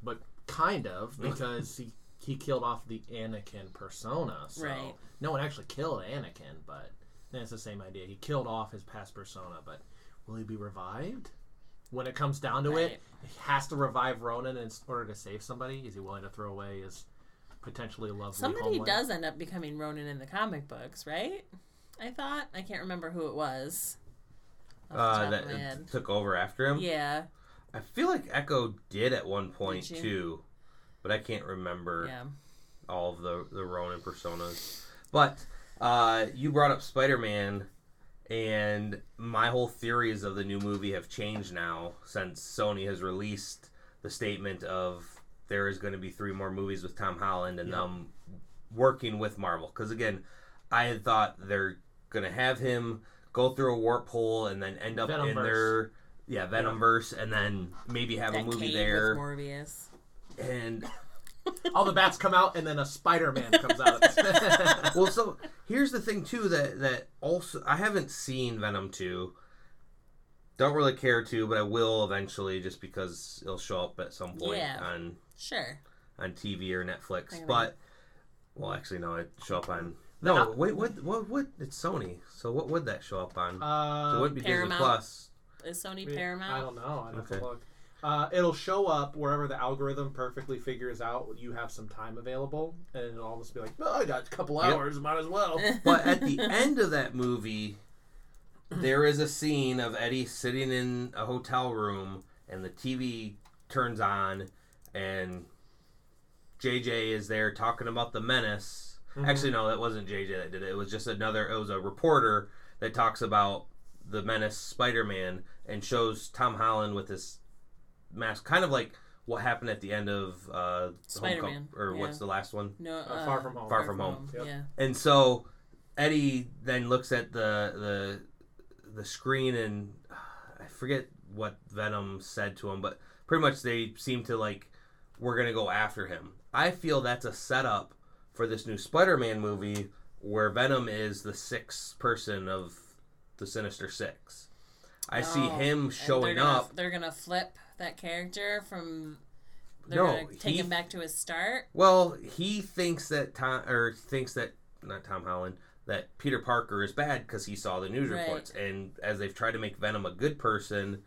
but kind of <laughs> because he he killed off the Anakin persona. So Right. no one actually killed Anakin, but it's the same idea. He killed off his past persona, but will he be revived? When it comes down to Right. it, he has to revive Ronin in order to save somebody. Is he willing to throw away his potentially lovely Somebody homeland? does end up becoming Ronin in the comic books, right? I thought. I can't remember who it was. uh, that of my head. took over after him. Yeah. I feel like Echo did at one point too, but I can't remember Yeah. all of the the Ronin personas. But uh, you brought up Spider Man, and my whole theories of the new movie have changed now since Sony has released the statement of there is going to be three more movies with Tom Holland and Yep. them working with Marvel. Because again, I had thought they're going to have him go through a warp hole and then end up in their yeah Venomverse, and then maybe have a movie cave there. with Morbius. And All the bats come out, and then a Spider-Man comes out. Of this. <laughs> <laughs> well, so here's the thing too that that also I haven't seen Venom two. Don't really care to, but I will eventually, just because it'll show up at some point Yeah. on Sure. on TV or Netflix. I mean- But well, actually, no, it show up on. No, Uh, wait, what, what, what? It's Sony. So what would that show up on? so it uh, wouldn't be Disney Paramount. Plus. Is Sony I Paramount? I don't know. I'd have Okay. to look. Uh, it'll show up wherever the algorithm perfectly figures out you have some time available, and it'll almost be like, "Oh, I got a couple Yep. hours, might as well." <laughs> But at the end of that movie, there is a scene of Eddie sitting in a hotel room, and the TV turns on, and JJ is there talking about the menace. Actually, no, that wasn't JJ that did it. It was just another. It was a reporter that talks about the menace Spider-Man and shows Tom Holland with his mask, kind of like what happened at the end of uh, Spider-Man, Homecom- or yeah. what's the last one? No. Uh, Uh, Far From Home. Far From Home. Yep. Yeah. And so Eddie then looks at the the the screen and uh, I forget what Venom said to him, but pretty much they seem to like we're gonna go after him. I feel that's a setup for this new Spider-Man movie where Venom is the sixth person of the Sinister Six. I see Oh, him showing they're gonna, up. They're gonna flip that character from. They're No, gonna take he- him back to his start. Well, he thinks that Tom or thinks that not Tom Holland that Peter Parker is bad because he saw the news Right. reports, and as they've tried to make Venom a good person,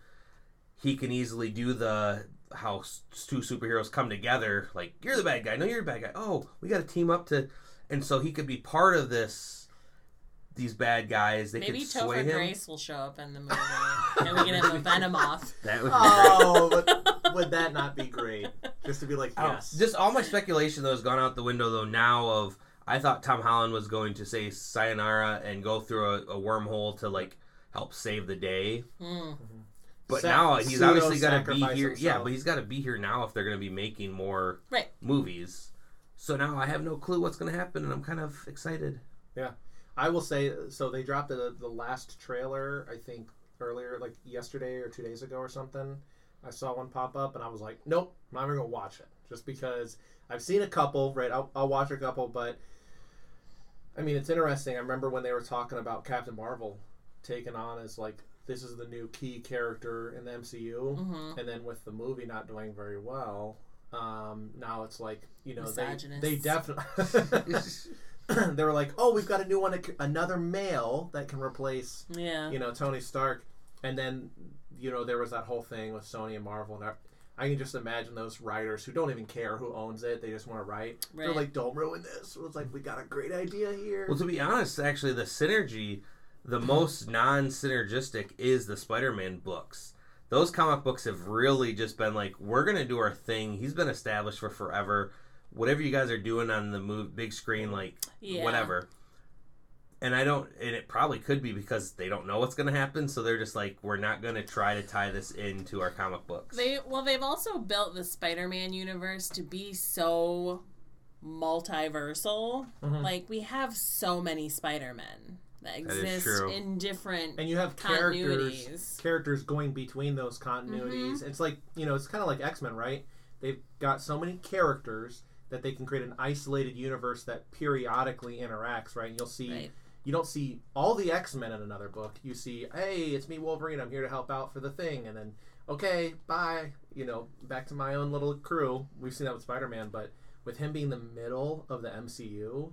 he can easily do the how two superheroes come together. Like you're the bad guy, no, you're the bad guy. Oh, we got to team up to, and so he could be part of this. These bad guys, they Maybe could sway Topher him. Grace will show up in the movie, and we can have a Venom off. That would be great. Oh, but <laughs> would that not be great? Just to be like, Oh. Just all my speculation though has gone out the window though now of I thought Tom Holland was going to say sayonara and go through a, a wormhole to like help save the day. Mm. But Sac- now he's obviously got to be pseudo-sacrifice here. Yeah, but he's got to be here now if they're going to be making more Right. movies. So now I have no clue what's going to happen, and I'm kind of excited. Yeah, I will say, so they dropped the the last trailer, I think earlier, like yesterday or two days ago or something. I saw one pop up, and I was like, nope, I'm not even gonna watch it, just because I've seen a couple. Right, I'll, I'll watch a couple, but I mean, it's interesting. I remember when they were talking about Captain Marvel taken on as like this is the new key character in the MCU, hmm and then with the movie not doing very well, um, now it's like you know they they definitely <laughs> <laughs> they were like, oh, we've got a new one, another male that can replace Yeah. you know Tony Stark, and then you know there was that whole thing with Sony and Marvel, and I, I can just imagine those writers who don't even care who owns it; they just want to write. They're like, don't ruin this. It was like we got a great idea here. Well, to be honest, actually, the synergy, the most non-synergistic is the Spider-Man books. Those comic books have really just been like, we're gonna do our thing. He's been established for forever. Whatever you guys are doing on the move, big screen, like Yeah. whatever. And I don't, and it probably could be because they don't know what's gonna happen, so they're just like, we're not gonna try to tie this into our comic books. They well, they've also built the Spider-Man universe to be so multiversal. Mhm. Like we have so many Spider-Men that is exist in different and you have characters characters going between those continuities. Mm-hmm. It's like you know, it's kind of like X Men, right? They've got so many characters that they can create an isolated universe that periodically interacts, right? And you'll see. Right. You don't see all the X Men in another book. You see, hey, it's me, Wolverine. I'm here to help out for the thing, and then okay, bye. You know, back to my own little crew. We've seen that with Spider Man, but with him being the middle of the MCU,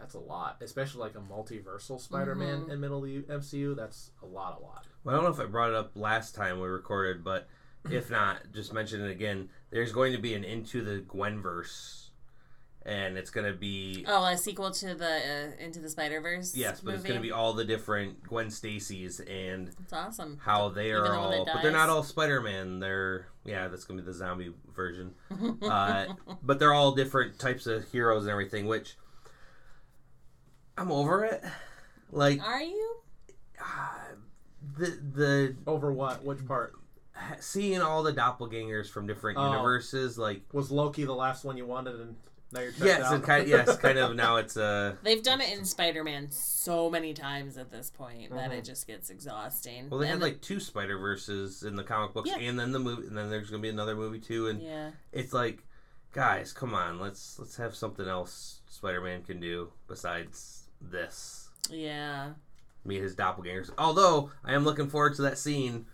that's a lot. Especially like a multiversal Spider Man Mhm. in middle of the MCU. That's a lot, a lot. Well, I don't know if I brought it up last time we recorded, but <laughs> if not, just mention it again. There's going to be an Into the Gwenverse, and it's going to be Oh, a sequel to the uh, Into the Spider Verse. yes, but movie. it's going to be all the different Gwen Stacy's and It's awesome. how they are the all, that but they're not all Spider-Man. They're yeah, that's going to be the zombie version. <laughs> uh, but they're all different types of heroes and everything, which I'm over it. Like Are you? the the Over what? Which part? seeing all the doppelgangers from different Oh. universes, like Was Loki the last one you wanted? And Now you're checked yes, out. and kind yes, kind of now it's uh They've done it in Spider-Man so many times at this point that Mhm. it just gets exhausting. well they had And like two Spider Verses in the comic books Yeah. and then the movie and then there's gonna be another movie too and yeah, it's like guys, come on, let's let's have something else Spider Man can do besides this. yeah, Meet his doppelgangers. Although I am looking forward to that scene,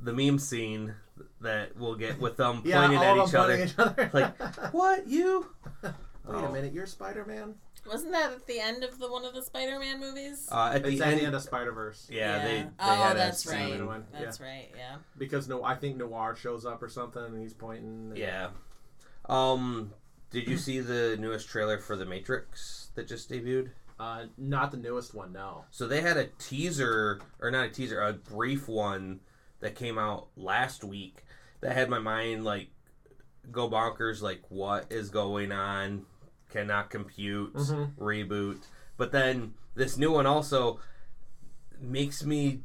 the meme scene that we'll get with them <laughs> yeah, pointing all at of each them other. each <laughs> other. Like, What you? <laughs> Wait Oh. a minute, you're Spider Man. wasn't that at the end of the one of the Spider-Man movies? Uh, at It's the at end, the end of Spider Verse yeah, they, they oh, had that's a right. scene. One, yeah. That's right. Yeah. because no, I think Noir shows up or something, and he's pointing. and- Yeah. Um, did you see the newest trailer for The Matrix that just debuted? Uh, not the newest one, no. So they had a teaser, or not a teaser, a brief one that came out last week that had my mind like go bonkers. Like, what is going on? Cannot compute. Mhm. Reboot. But then this new one also makes me.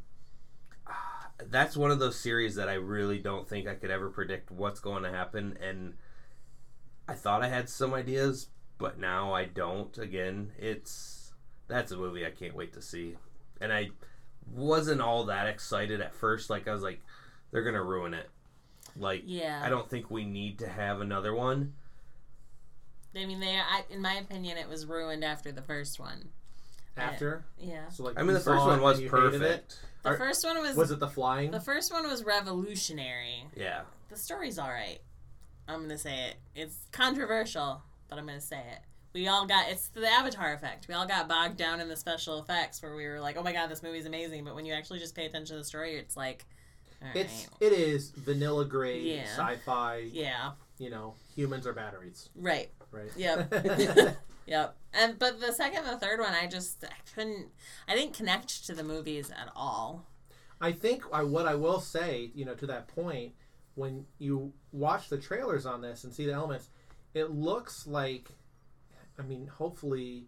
That's one of those series that I really don't think I could ever predict what's going to happen, and I thought I had some ideas, but now I don't. Again, it's that's a movie I can't wait to see, and I wasn't all that excited at first. Like I was like, they're gonna ruin it. Like Yeah. I don't think we need to have another one. I mean, they. I, in my opinion, it was ruined after the first one. After, Yeah. so like I mean, the first one was and you hated perfect. The Are- first one was. Was it the flying? the first one was revolutionary. Yeah. The story's all right. I'm gonna say it. It's controversial, but I'm gonna say it. We all got it's the Avatar effect. We all got bogged down in the special effects where we were like, "Oh my god, this movie's amazing!" But when you actually just pay attention to the story, it's like, all right, It's it is vanilla grade Yeah. sci-fi. yeah, You know, humans are batteries, right, right? Yep. <laughs> <laughs> yep. And but the second and the third one, I just I couldn't, I didn't connect to the movies at all. I think I, what I will say, you know, to that point, when you watch the trailers on this and see the elements, it looks like, I mean, hopefully,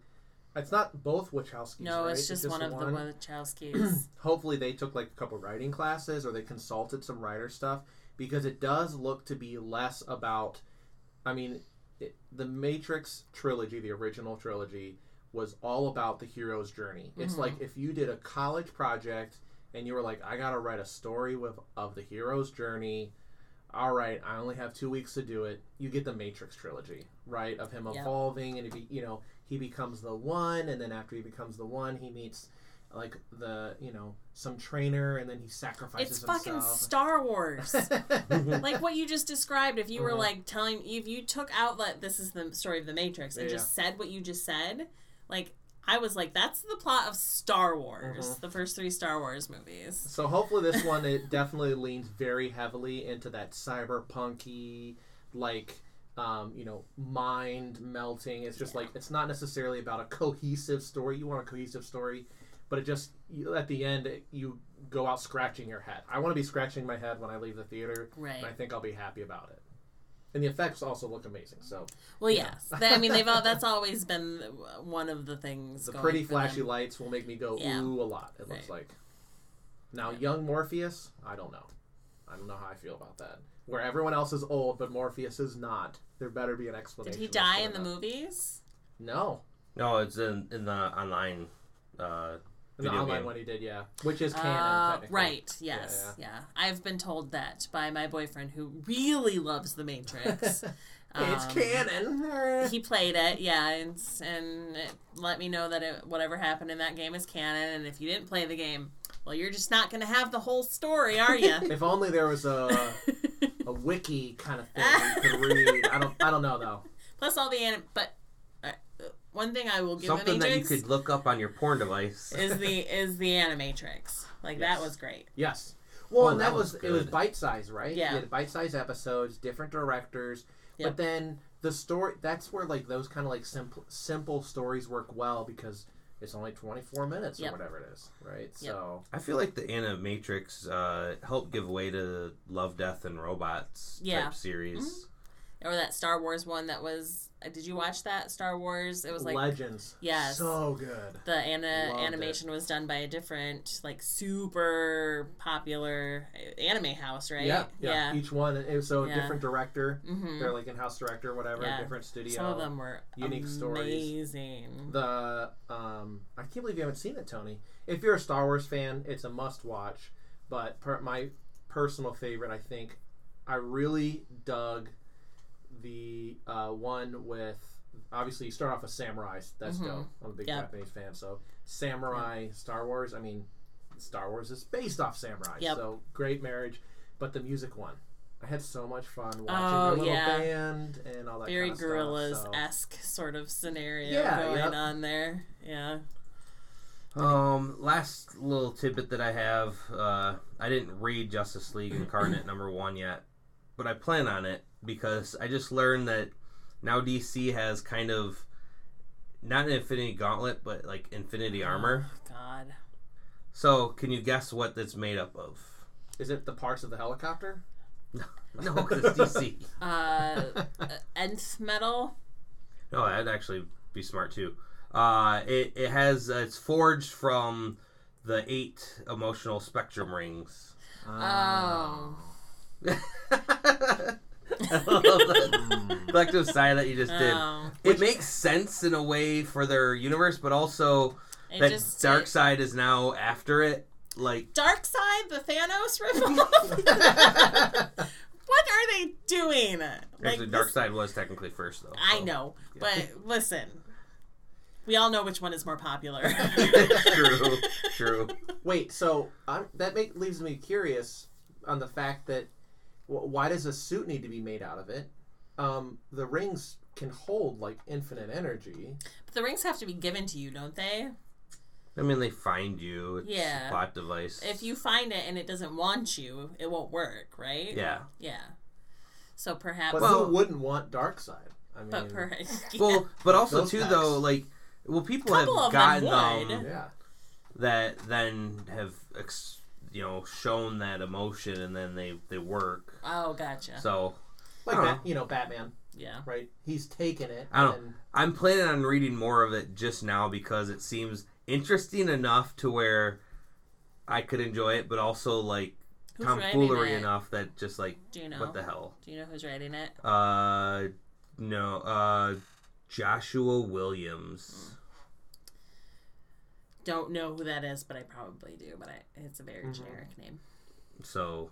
it's not both Wachowskis. No, right? it's just, one of the Wachowskis. <clears throat> hopefully they took like a couple writing classes or they consulted some writer stuff because it does look to be less about i mean it, the matrix trilogy the original trilogy was all about the hero's journey it's Mhm. like if you did a college project and you were like i gotta write a story with of the hero's journey all right i only have two weeks to do it you get the matrix trilogy right of him Yep. evolving and he be, you know he becomes the one and then after he becomes the one he meets like the you know some trainer and then he sacrifices it's fucking himself Star Wars. <laughs> like what you just described if you were Mhm. like telling if you took out that this is the story of the matrix and Yeah. just said what you just said like i was like that's the plot of star wars Mhm. the first three star wars movies. So hopefully this one it definitely leans very heavily into that cyberpunky like um, you know mind melting. It's just Yeah. like it's not necessarily about a cohesive story. You want a cohesive story but it just you, at the end it, you go out scratching your head. I want to be scratching my head when i leave the theater right and i think i'll be happy about it and the effects also look amazing so well Yeah. yes They- i mean they've all that's always been one of the things the going pretty for flashy them. lights will make me go Yeah. ooh a lot it looks like now young morpheus i don't know i don't know how i feel about that where everyone else is old but morpheus is not there better be an explanation. did he die in the that. movies no No, it's in in the online. Uh, in the online game. one he did yeah which is canon Uh, right yes yeah, i've been told that by my boyfriend who really loves the matrix Hey, <laughs> it's Um, canon <laughs> he played it, yeah, and, and it let me know that it, whatever happened in that game is canon. And if you didn't play the game, well, you're just not going to have the whole story, are you? <laughs> if only there was a a wiki kind of thing you could read i don't i don't know though Plus all the anim. But one thing I will give something the that you could look up on your porn device. <laughs> is the is the Animatrix. Like Yes. that was great. Yes. Well, Oh, and that, that was, was it was bite size, right? Yeah. You had bite size episodes, different directors, Yep. but then the story. That's where like those kind of like simple simple stories work well because it's only twenty four minutes Yep. or whatever it is, right? Yep. So I feel like the Animatrix uh, helped give way to Love, Death, and Robots Yeah. type series. Mhm. or that Star Wars one that was. Did you watch that Star Wars? It was like Legends. Yes. So good. the ana- Loved animation was done by a different, like super popular uh, anime house, right? Yeah, yeah. Each one, it so a Yeah. different director. hmm They're like in-house director, whatever, Yeah. different studio. Some of them were unique stories. amazing. The um, I can't believe you haven't seen it, Tony. If you're a Star Wars fan, it's a must-watch. But per, my personal favorite, I think, I really dug the uh, one with. Obviously, you start off with samurai. That's Mhm. dope. I'm a big Yep. Japanese fan, so samurai Star Wars. I mean, Star Wars is based off samurai, Yep. so great marriage. But the music one, I had so much fun watching Oh, their little yeah. band and all that. Very kind of Gorillaz stuff, so. esque sort of scenario Yeah, going yep. on there. Yeah. Um, last little tidbit that I have, uh, I didn't read Justice League Incarnate number one yet, but I plan on it because I just learned that now DC has kind of not an Infinity Gauntlet, but like Infinity Armor. Oh, God. So, can you guess what that's made up of? Is it the parts of the helicopter? <laughs> No, because it's <laughs> DC. Uh, uh, nth metal. No, that'd actually be smart too. Uh, it, it has uh, it's forged from the eight emotional spectrum rings. Oh. <laughs> I <laughs> collective mm. sigh that you just did. Oh. It makes sense in a way for their universe, but also It that just Darkseid is now after it. Like, Darkseid, the Thanos <laughs> ripoff. <laughs> what are they doing? actually, Like, Darkseid was technically first, though. I so. know, but listen, we all know which one is more popular. true, true. Wait, so I'm, that make, leaves me curious on the fact that wh- why does a suit need to be made out of it? Um, the rings can hold like infinite energy. But the rings have to be given to you, don't they? I mean, they find you. It's Yeah. a plot device. If you find it and it doesn't want you, it won't work, right? Yeah. Yeah. So perhaps. But Well- who wouldn't want Darkseid? I mean, but perhaps. <laughs> Well, but also Those too packs. though, like, well, people have Couple of them gotten would. them yeah. that then have, ex- you know, shown that emotion, and then they they work. Oh, gotcha. So Like I don't Bat, you know, Batman, yeah. right? He's taken it. I don't- and I'm planning on reading more of it just now because it seems interesting enough to where I could enjoy it, but also like Who's tomfoolery enough that just like Do you know? what the hell. Do you know who's writing it? Uh, no. Uh, Joshua Williams. Don't know who that is, but I probably do. But I, it's a very Mhm. generic name. So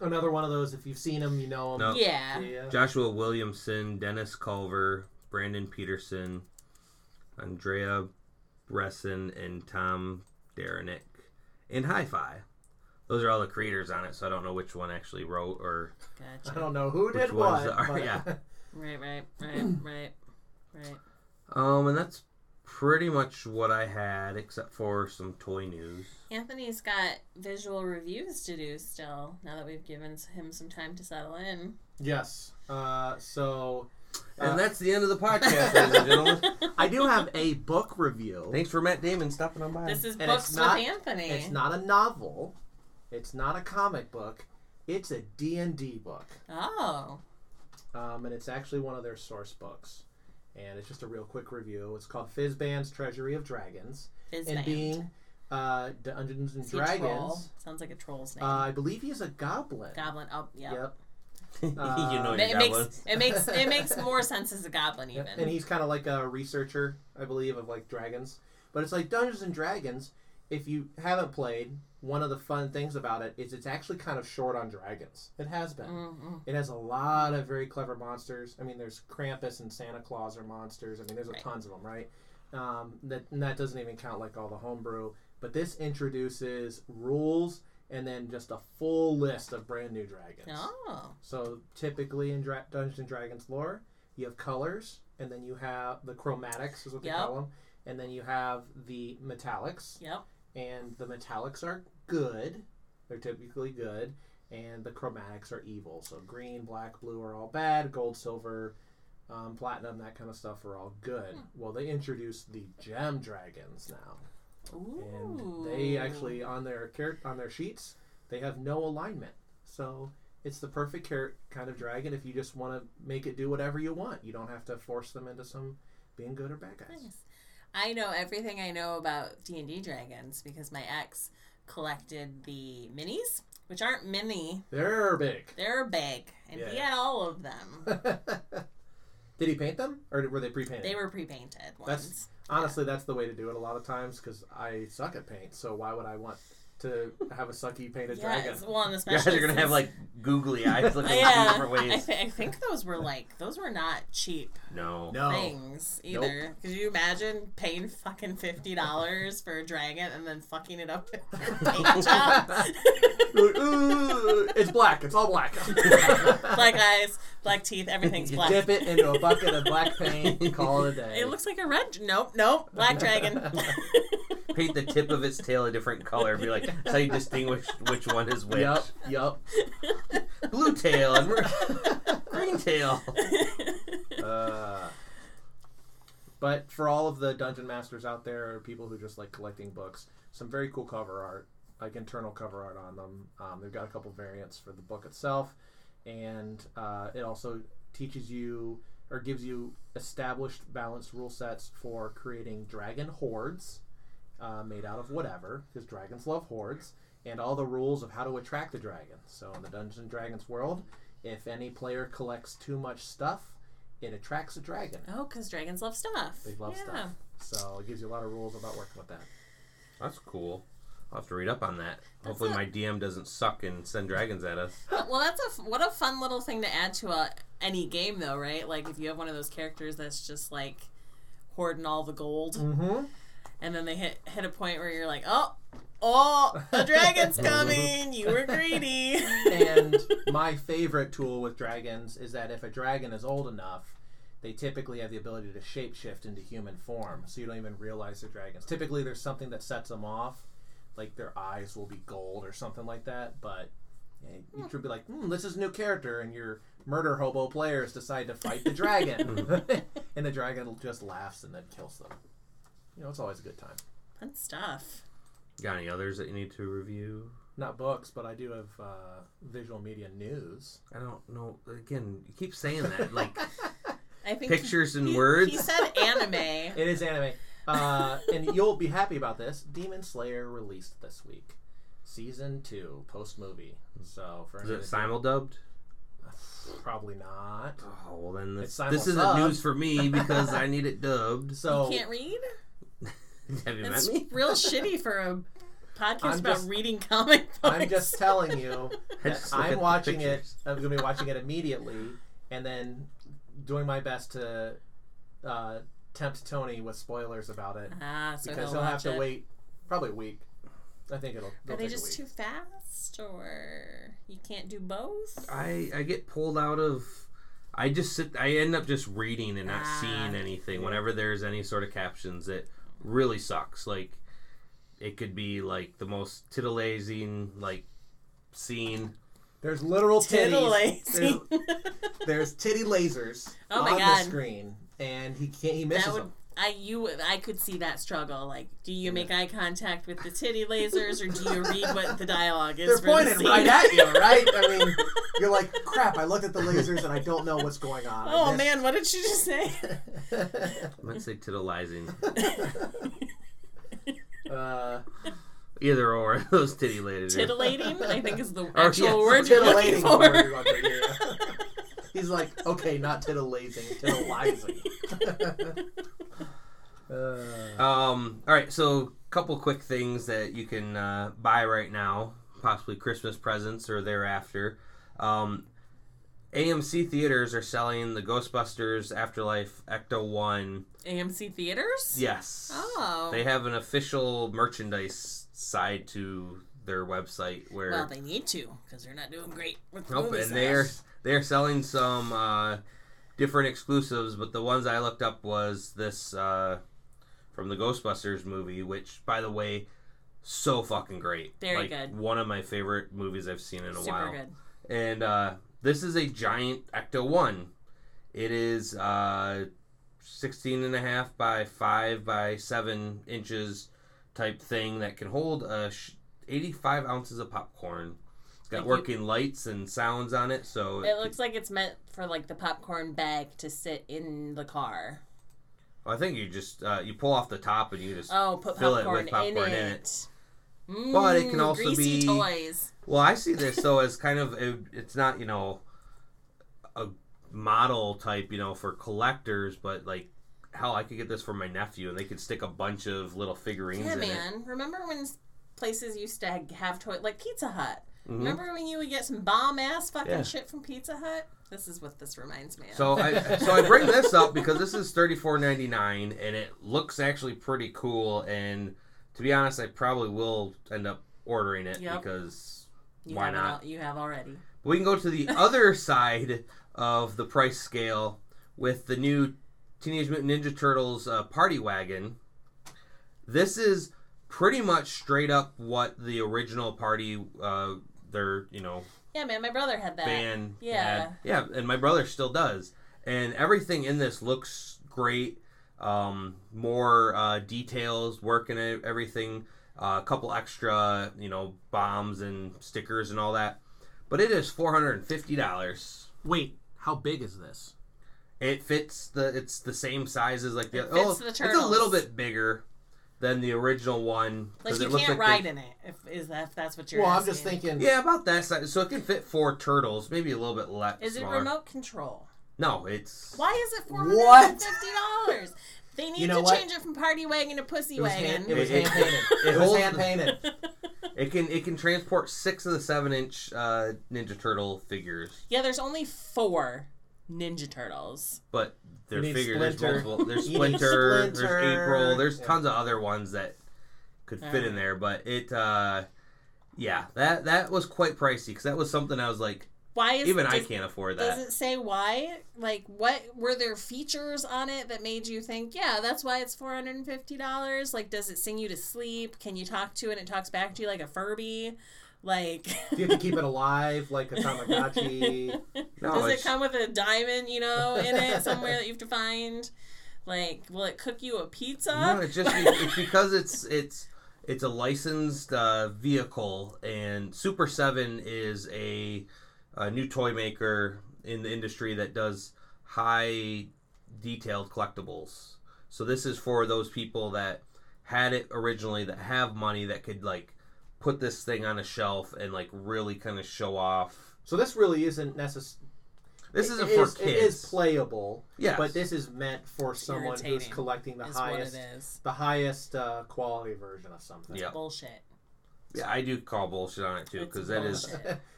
another one of those. If you've seen him, you know him. No. Yeah. Yeah. Joshua Williamson, Dennis Culver, Brandon Peterson, Andrei Bressan, and Tom Derenick in Hi-Fi. Those are all the creators on it, so I don't know which one actually wrote or I don't know who did Which ones what. are- but- yeah. Right, right, right, right, right. um, and that's pretty much what I had, except for some toy news. Anthony's got visual reviews to do still. Now that we've given him some time to settle in. Yes. Uh, so And Uh, that's the end of the <laughs> podcast, ladies and gentlemen. I do have a book review. Thanks for Matt Damon stopping on by. This is And books it's not- with Anthony. It's not a novel. It's not a comic book. It's a D&D book. Oh, Um, and it's actually one of their source books. And it's just a real quick review. It's called Fizban's Treasury of Dragons. Fizban being uh, Dungeons and Is troll? Dragons, Sounds like a troll's name. uh, I believe he's a goblin. goblin. Oh, yeah. Yep. <laughs> you know Uh, your it goblin. makes it makes it makes more sense as a goblin even. And he's kind of like a researcher, I believe, of like dragons. But it's like Dungeons and Dragons. If you haven't played, one of the fun things about it is it's actually kind of short on dragons. It has been. Mm-mm. It has a lot of very clever monsters. I mean, there's Krampus and Santa Claus are monsters. I mean, there's a Right. tons of them, right? Um, that and that doesn't even count like all the homebrew. But this introduces rules and then just a full list of brand new dragons. Oh, So typically in Dra- Dungeons and Dragons lore, you have colors, and then you have the chromatics, is what they call them, and then you have the metallics, yep. And the metallics are good. They're typically good, and the chromatics are evil. So green, black, blue are all bad. Gold, silver, um, platinum, that kind of stuff are all good. Well, they introduced the gem dragons now, Ooh. and they actually on their char- on their sheets they have no alignment. So it's the perfect kind of dragon if you just want to make it do whatever you want. You don't have to force them into some being good or bad guys. Nice. I know everything I know about D and D dragons because my ex collected the minis, which aren't mini; They're big. they're big, and he Yeah. had all of them. <laughs> Did he paint them, or were they pre-painted? They were pre-painted ones. That's honestly that's the way to do it a lot of times because I suck at paint. So why would I want to have a sucky painted yes, dragon? well, and You especially guys are gonna have like googly eyes looking <laughs> two yeah, different I, ways. th- I think those were like those were not cheap No. No. things either. Could you imagine paying fucking fifty dollars for a dragon and then fucking it up with <laughs> paint job? Ooh, it's black. It's all black. <laughs> black eyes, black teeth, everything's You black. dip it into a bucket of black paint. Call it a day. It looks like a red. Nope, nope, black dragon. Paint the tip of its tail a different color. Be like, that's how you distinguish which one is which. Yep, Yup. Blue tail and green tail. Uh, but for all of the dungeon masters out there, or people who just like collecting books, some very cool cover art, like internal cover art on them. Um, they've got a couple variants for the book itself, and uh, it also teaches you or gives you established balanced rule sets for creating dragon hoards uh, made out of whatever, because dragons love hoards, and all the rules of how to attract the dragon. So in the Dungeons and Dragons world, if any player collects too much stuff, it attracts a dragon. oh, because dragons love stuff. They love yeah. stuff. So it gives you a lot of rules about working with that. That's cool. I'll have to read up on that. Hopefully, a- my DM doesn't suck and send dragons at us. <laughs> Well, that's a f- what a fun little thing to add to a any game though, right? Like if you have one of those characters that's just like hoarding all the gold, Mm-hmm. And then they hit hit a point where you're like, oh, oh, a dragon's coming. You were greedy. and <laughs> my favorite tool with dragons is that if a dragon is old enough, they typically have the ability to shapeshift into human form, so you don't even realize they're dragons. Typically, there's something that sets them off, like their eyes will be gold or something like that. But yeah, you should be like, hmm, "This is a new character," and your murder hobo players decide to fight the dragon, <laughs> <laughs> and the dragon just laughs and then kills them. You know, it's always a good time. Fun stuff. Got any others that you need to review? Not books, but I do have uh, visual media news. I don't know. Again, you keep saying that. Like <laughs> I think pictures and he, words. He said anime. <laughs> It is anime. Uh, and you'll be happy about this. Demon Slayer released this week. Season 2, post movie. So, for Is it of the- simul-dubbed? <sighs> Probably not. Oh well, then this, this isn't news for me because I need it dubbed. <laughs> So, you can't read. <laughs> Have you met me? real shitty for a podcast I'm about just- reading comic books. I'm just telling you <laughs> I that just look at I'm the watching pictures. it. I'm going to be watching it immediately and then doing my best to uh, tempt Tony with spoilers about it ah, so because he'll, he'll have watch to it. wait probably a week. I think it'll. Are it'll they take a just week. too fast, or you can't do both? I I get pulled out of. I just sit. I end up just reading and not Ah. seeing anything. Whenever there's any sort of captions, it really sucks. Like it could be like the most titillating like scene. There's literal titties. There's, there's titty lasers Oh my on God. the screen, and he can't. He misses would them. I you I could see that struggle. Like, do you make eye contact with the titty lasers, or do you read <laughs> what the dialogue is? They're for pointed the scene? right at you, <laughs> right? I mean, you're like, crap. I looked at the lasers and I don't know what's going on. Oh missed- man, what did she just say? I might say titillizing. <laughs> uh, Either or those titty ladies. Titillating, I think is the Oh, actual yes, word you're looking titillating. for. You're looking for, yeah. He's like, okay, not titillazing, <laughs> titillizing. uh, Um. All right. So, a couple quick things that you can uh, buy right now, possibly Christmas presents or thereafter. Um, AMC theaters are selling the Ghostbusters Afterlife Ecto One. AMC theaters. Yes. Oh. They have an official merchandise side to their website where well, they need to because they're not doing great with the Nope, and they're they're selling some uh, different exclusives, but the ones I looked up was this uh, from the Ghostbusters movie, which, by the way, so fucking great. Very like, good. One of my favorite movies I've seen in a super while. good. And uh, this is a giant Ecto One. It is uh, 16 and a half by five by seven inches type thing that can hold a sh- 85 ounces of popcorn. It's got Like you- working lights and sounds on it, so It looks like it's meant for like the popcorn bag to sit in the car. I think you just uh, you pull off the top and you just. Oh, put Fill it popcorn, with popcorn in in it. Mm, But it can also be- toys. Well, I see this though as kind of it, it's not you know a model type you know for collectors, but like hell, I could get this for my nephew and they could stick a bunch of little figurines Yeah, in it. man. Remember when places used to have toy like Pizza Hut? Mhm. Remember when you would get some bomb ass fucking Yeah. shit from Pizza Hut? This is what this reminds me of. So I so I bring this up because this is thirty four ninety nine and it looks actually pretty cool and to be honest, I probably will end up ordering it Yep. because you why not? al- you have already. We can go to the <laughs> other side of the price scale with the new Teenage Mutant Ninja Turtles uh, Party Wagon. This is pretty much straight up what the original party, uh, their you know Yeah, man. My brother had that. band Yeah. had. Yeah, and my brother still does. And everything in this looks great. Um, more uh, details, working it, everything. Uh, a couple extra, you know, bombs and stickers and all that. But it is four hundred and fifty dollars. Wait, how big is this? It fits the. It's the same size as like the. It oh, fits the it's a little bit bigger than the original one. Like 'cause you it looks can't like ride the- in it. If is that if that's what you're. Well, I'm just thinking. Yeah, about that size. So it can fit four turtles, maybe a little bit less. Is it smaller. remote control? No, it's. Why is it four hundred What? fifty dollars? They need You know to what? change it from party wagon to pussy It wagon. hand, it was hand painted. <laughs> it It was hand painted. <laughs> It can it can transport six of the seven inch uh, Ninja Turtle figures, yeah, there's only four Ninja Turtles. but they're You need figures. There's Splinter. multiple. There's <laughs> You need Splinter. There's April. There's Yeah. tons of other ones that could fit in there, but it. uh Yeah, that that was quite pricey because that was something I was like, Why is even I can't afford that. Does it say why? Like, what were there features on it that made you think, yeah, that's why it's four hundred and fifty dollars? Like, does it sing you to sleep? Can you talk to it and it talks back to you like a Furby? Like, Do you have to keep it <laughs> alive like a Tamagotchi? No, does it come with a diamond, you know, in it <laughs> somewhere that you have to find? Like, will it cook you a pizza? No, it's just it's because it's it's it's a licensed uh, vehicle, and Super Seven is a, a new toy maker in the industry that does high detailed collectibles. So this is for those people that had it originally, that have money, that could like put this thing on a shelf and like really kind of show off. So this really isn't necessary. This isn't it for is, kids. It is playable, Yes. but this is meant for someone who's collecting the is what highest, it is. the highest uh, quality version of something. Yeah. Bullshit. yeah, I do call bullshit on it too because that is.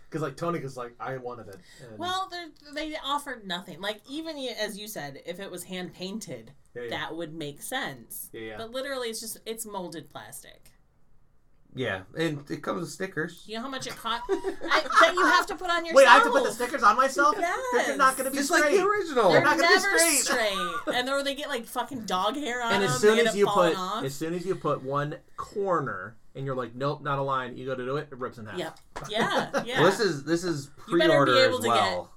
Because <laughs> like Tony is like, I wanted it. And, Well, they they offered nothing. Like even as you said, if it was hand painted, yeah, yeah. that would make sense. Yeah, yeah. But literally, it's just it's molded plastic. Yeah, and it comes with stickers. You know how much it cost? <laughs> I, that you have to put on yourself. Wait, I have to put the stickers on myself? Yes. They're not going to be Just straight. like the original. They're not gonna be never straight. straight, and or they get like fucking dog hair on and them. as soon they end as you put, off. as soon as you put one corner, and you're like, nope, not a line. You go to do it, it rips in half. Yep. Yeah, yeah. Well, this is this is You better be pre-order able as to well.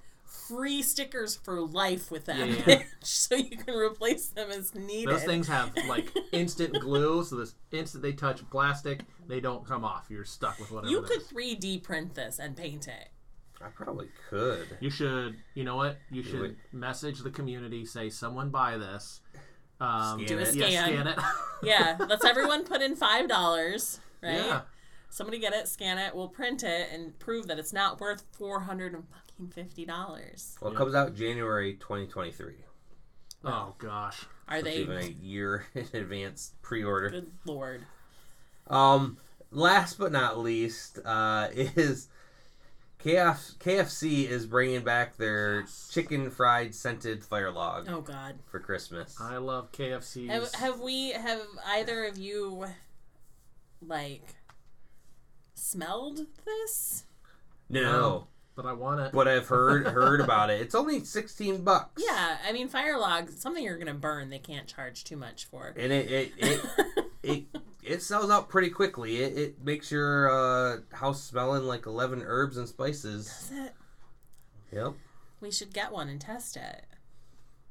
Free stickers for life with that Yeah, yeah. bitch, <laughs> so you can replace them as needed. Those things have like <laughs> instant glue, so this instant they touch plastic, they don't come off. You're stuck with whatever. You it could is. 3D print this and paint it. I probably could. You should. You know what? You should it. message the community. Say someone buy this. Um, Scan Do a it. Yeah, scan. scan it. Yeah, let's <laughs> everyone put in five dollars, right? Yeah. Somebody get it, scan it, we'll print it, and prove that it's not worth four hundred and fucking fifty dollars. Well, it comes out January 2023. Oh gosh. Are It's they? even a year <laughs> in advance pre-order. Good lord! Um, last but not least, uh, <laughs> is KF, KFC is bringing back their chicken fried scented fire log Oh god. for Christmas. I love KFC. Have, have we? Have either of you, like, smelled this? no, No. but I want it. but I've heard heard about it. It's only 16 bucks. Yeah, I mean, fire logs, something you're gonna burn. They can't charge too much for. and it it it, <laughs> it, it sells out pretty quickly. It, it makes your uh, house smelling like 11 herbs and spices. Is it? Yep. We should get one and test it.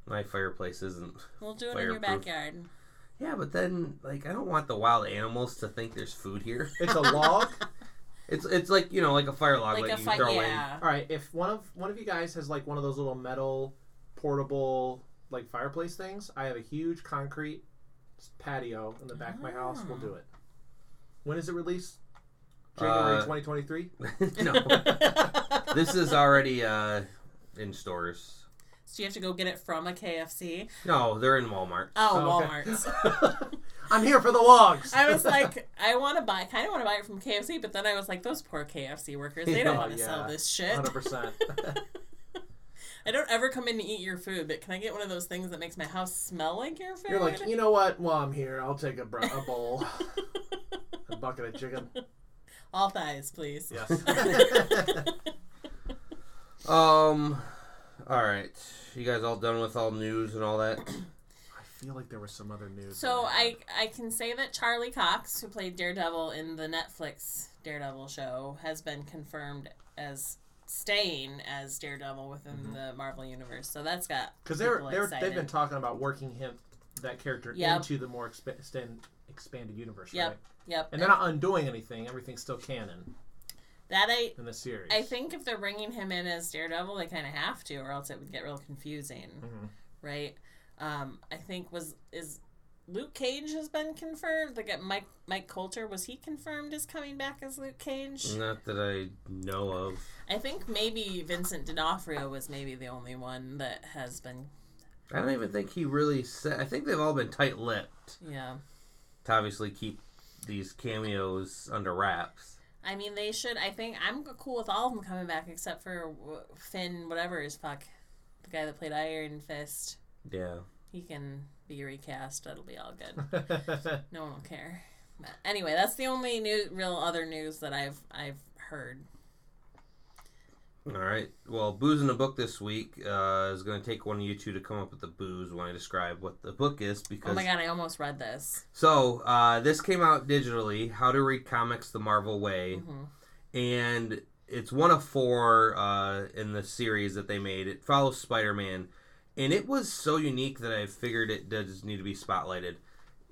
My fireplace isn't. We'll do it in your backyard. Yeah, but then like I don't want the wild animals to think there's food here. <laughs> It's a log. <laughs> It's it's like you know like a fire log like that a you fight. throw in. All right, if one of one of you guys has like one of those little metal portable like fireplace things, I have a huge concrete patio in the back of my house. We'll do it. When is it released? January Uh, 2023. <laughs> no, this is already uh, in stores. So you have to go get it from a KFC. No, they're in Walmart. Oh, Oh, okay. Walmart's. <laughs> I'm here for the logs. I was <laughs> like, I want to buy, kind of want to buy it from KFC, but then I was like, those poor KFC workers, they don't Oh, want to yeah. sell this shit. 100%. <laughs> I don't ever come in to eat your food, but can I get one of those things that makes my house smell like your food? You're like, you know what? While I'm here, I'll take a, br- a bowl, a bucket of chicken. All thighs, please. Yes. Um, all right, you guys all done with all news and all that? <clears throat> I feel like there was some other news. So I I can say that Charlie Cox, who played Daredevil in the Netflix Daredevil show, has been confirmed as staying as Daredevil within mm-hmm. the Marvel universe. So that's got because they're they're they've been talking about working him that character Yep. into the more expa- extend, expanded universe, Yep. right? Yep. And they're not undoing anything. Everything's still canon that I in the series. I think if they're bringing him in as Daredevil, they kind of have to, or else it would get real confusing, Mhm. right? Um, I think was is Luke Cage has been confirmed. Like Mike Mike Colter was he confirmed as coming back as Luke Cage? Not that I know of. I think maybe Vincent D'Onofrio was maybe the only one that has been. I don't even think he really said. I think they've all been tight-lipped Yeah, to obviously keep these cameos under wraps. I mean they should. I think I'm cool with all of them coming back except for Finn, whatever his fuck, the guy that played Iron Fist. Yeah. He can be recast. That'll be all good. <laughs> No one will care. But anyway, that's the only new, real other news that I've I've heard. All right. Well, booze in the book this week uh, is going to take one of you two to come up with the booze when I describe what the book is because Oh my god, I almost read this. So uh, this came out digitally. How to read comics the Marvel way, Mhm. and it's one of four uh, in the series that they made. It follows Spider-Man, and it was so unique that I figured it does need to be spotlighted.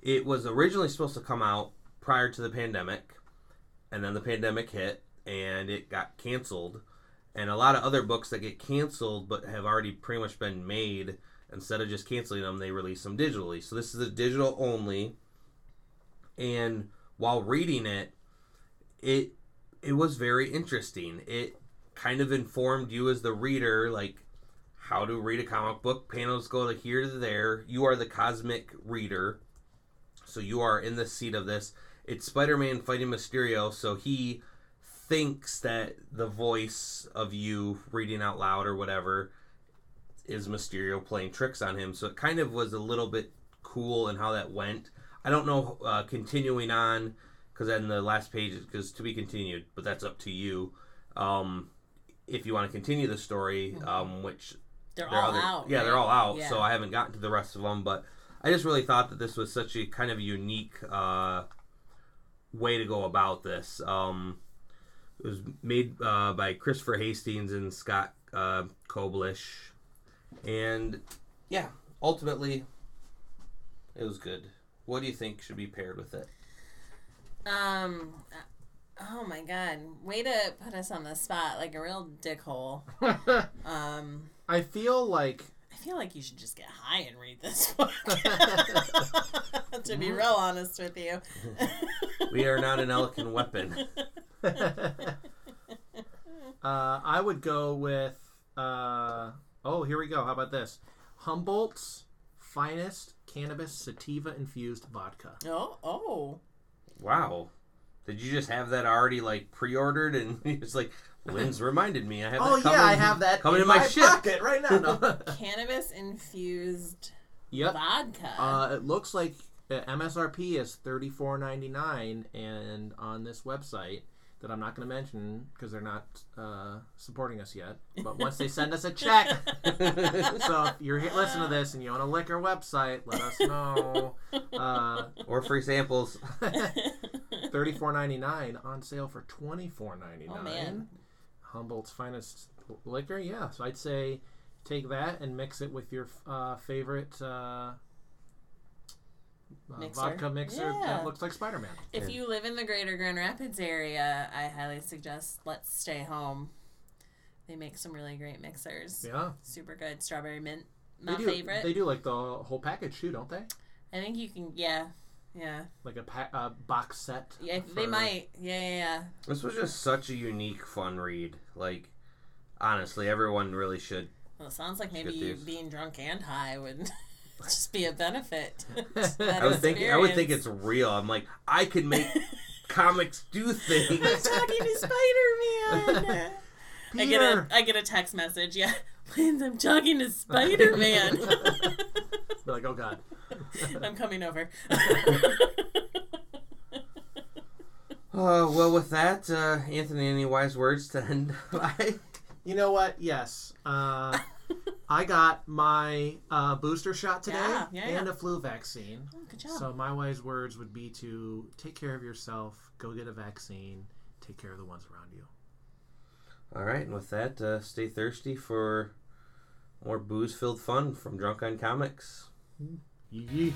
It was originally supposed to come out prior to the pandemic, and then the pandemic hit, and it got canceled. And a lot of other books that get canceled but have already pretty much been made, instead of just canceling them, they release them digitally. So this is a digital only. And while reading it it it was very interesting. It kind of informed you as the reader like how to read a comic book. Panels go to here to there. You are the cosmic reader. So you are in the seat of this. It's spider-man fighting mysterio so he thinks that the voice of you reading out loud or whatever is mysterio playing tricks on him so it kind of was a little bit cool and how that went I don't know uh, continuing on because then the last page because to be continued, but that's up to you. Um, if you want to continue the story, um, which They're they're all other- out. yeah, right? they're all out. Yeah. So I haven't gotten to the rest of them, but I just really thought that this was such a kind of unique uh, way to go about this. Um, it was made uh, by Christopher Hastings and Scott uh, Koblish, and yeah, ultimately, it was good. What do you think should be paired with it? Um. Oh my god! Way to put us on the spot, like a real dickhole. <laughs> Um. I feel like I feel like you should just get high and read this book. <laughs> to be real honest with you. We are not an elegant weapon. <laughs> <laughs> uh, I would go with. Uh, oh, here we go. How about this? Humboldt's finest cannabis sativa infused vodka. Oh, oh. Wow. Did you just have that already like pre-ordered and <laughs> it's like Lynn's reminded me I have Oh that yeah, coming, I have that coming in in my, my ship. pocket right now. No. <laughs> Cannabis infused yep. vodka. Uh, it looks like uh, MSRP is thirty four ninety nine, and on this website that I'm not going to mention because they're not uh, supporting us yet. <laughs> But once they send us a check, so if you're here, listen to this and you own a liquor website, let us know. <laughs> Uh, or free samples. <laughs> thirty four ninety nine on sale for twenty four ninety nine. Oh, man. Humboldt's finest liquor, yeah. So I'd say take that and mix it with your uh, favorite uh, Mixer. vodka mixer Yeah. that looks like Spider Man. If Yeah. you live in the greater Grand Rapids area, I highly suggest Let's Stay Home. They make some really great mixers. Yeah, Super good. Strawberry mint. they My do. favorite. They do like the whole package too, don't they? I think you can, yeah. Yeah. Like a pa- uh, box set. Yeah, they might. Yeah, yeah, yeah. This was just such a unique, fun read. Like, honestly, everyone really should. Well, it sounds like maybe get you these. being drunk and high would just be a benefit. <laughs> I would think. I would think it's real. I'm like, I could make <laughs> comics do things. I'm things. talking to Spider Man. <laughs> I get a Peter. I get a text message. Yeah, Lance, I'm talking to Spider Man. Be like, oh god. I'm coming over. Uh, well, with that, uh, Anthony, any wise words to end by? You know what? Yes. Uh, I got my uh, booster shot today Yeah, yeah, and yeah. a flu vaccine. Oh, good job. So my wise words would be to take care of yourself, go get a vaccine, take care of the ones around you. All right, and with that, uh, stay thirsty for more booze-filled fun from Drunk on Comics. Yee yee.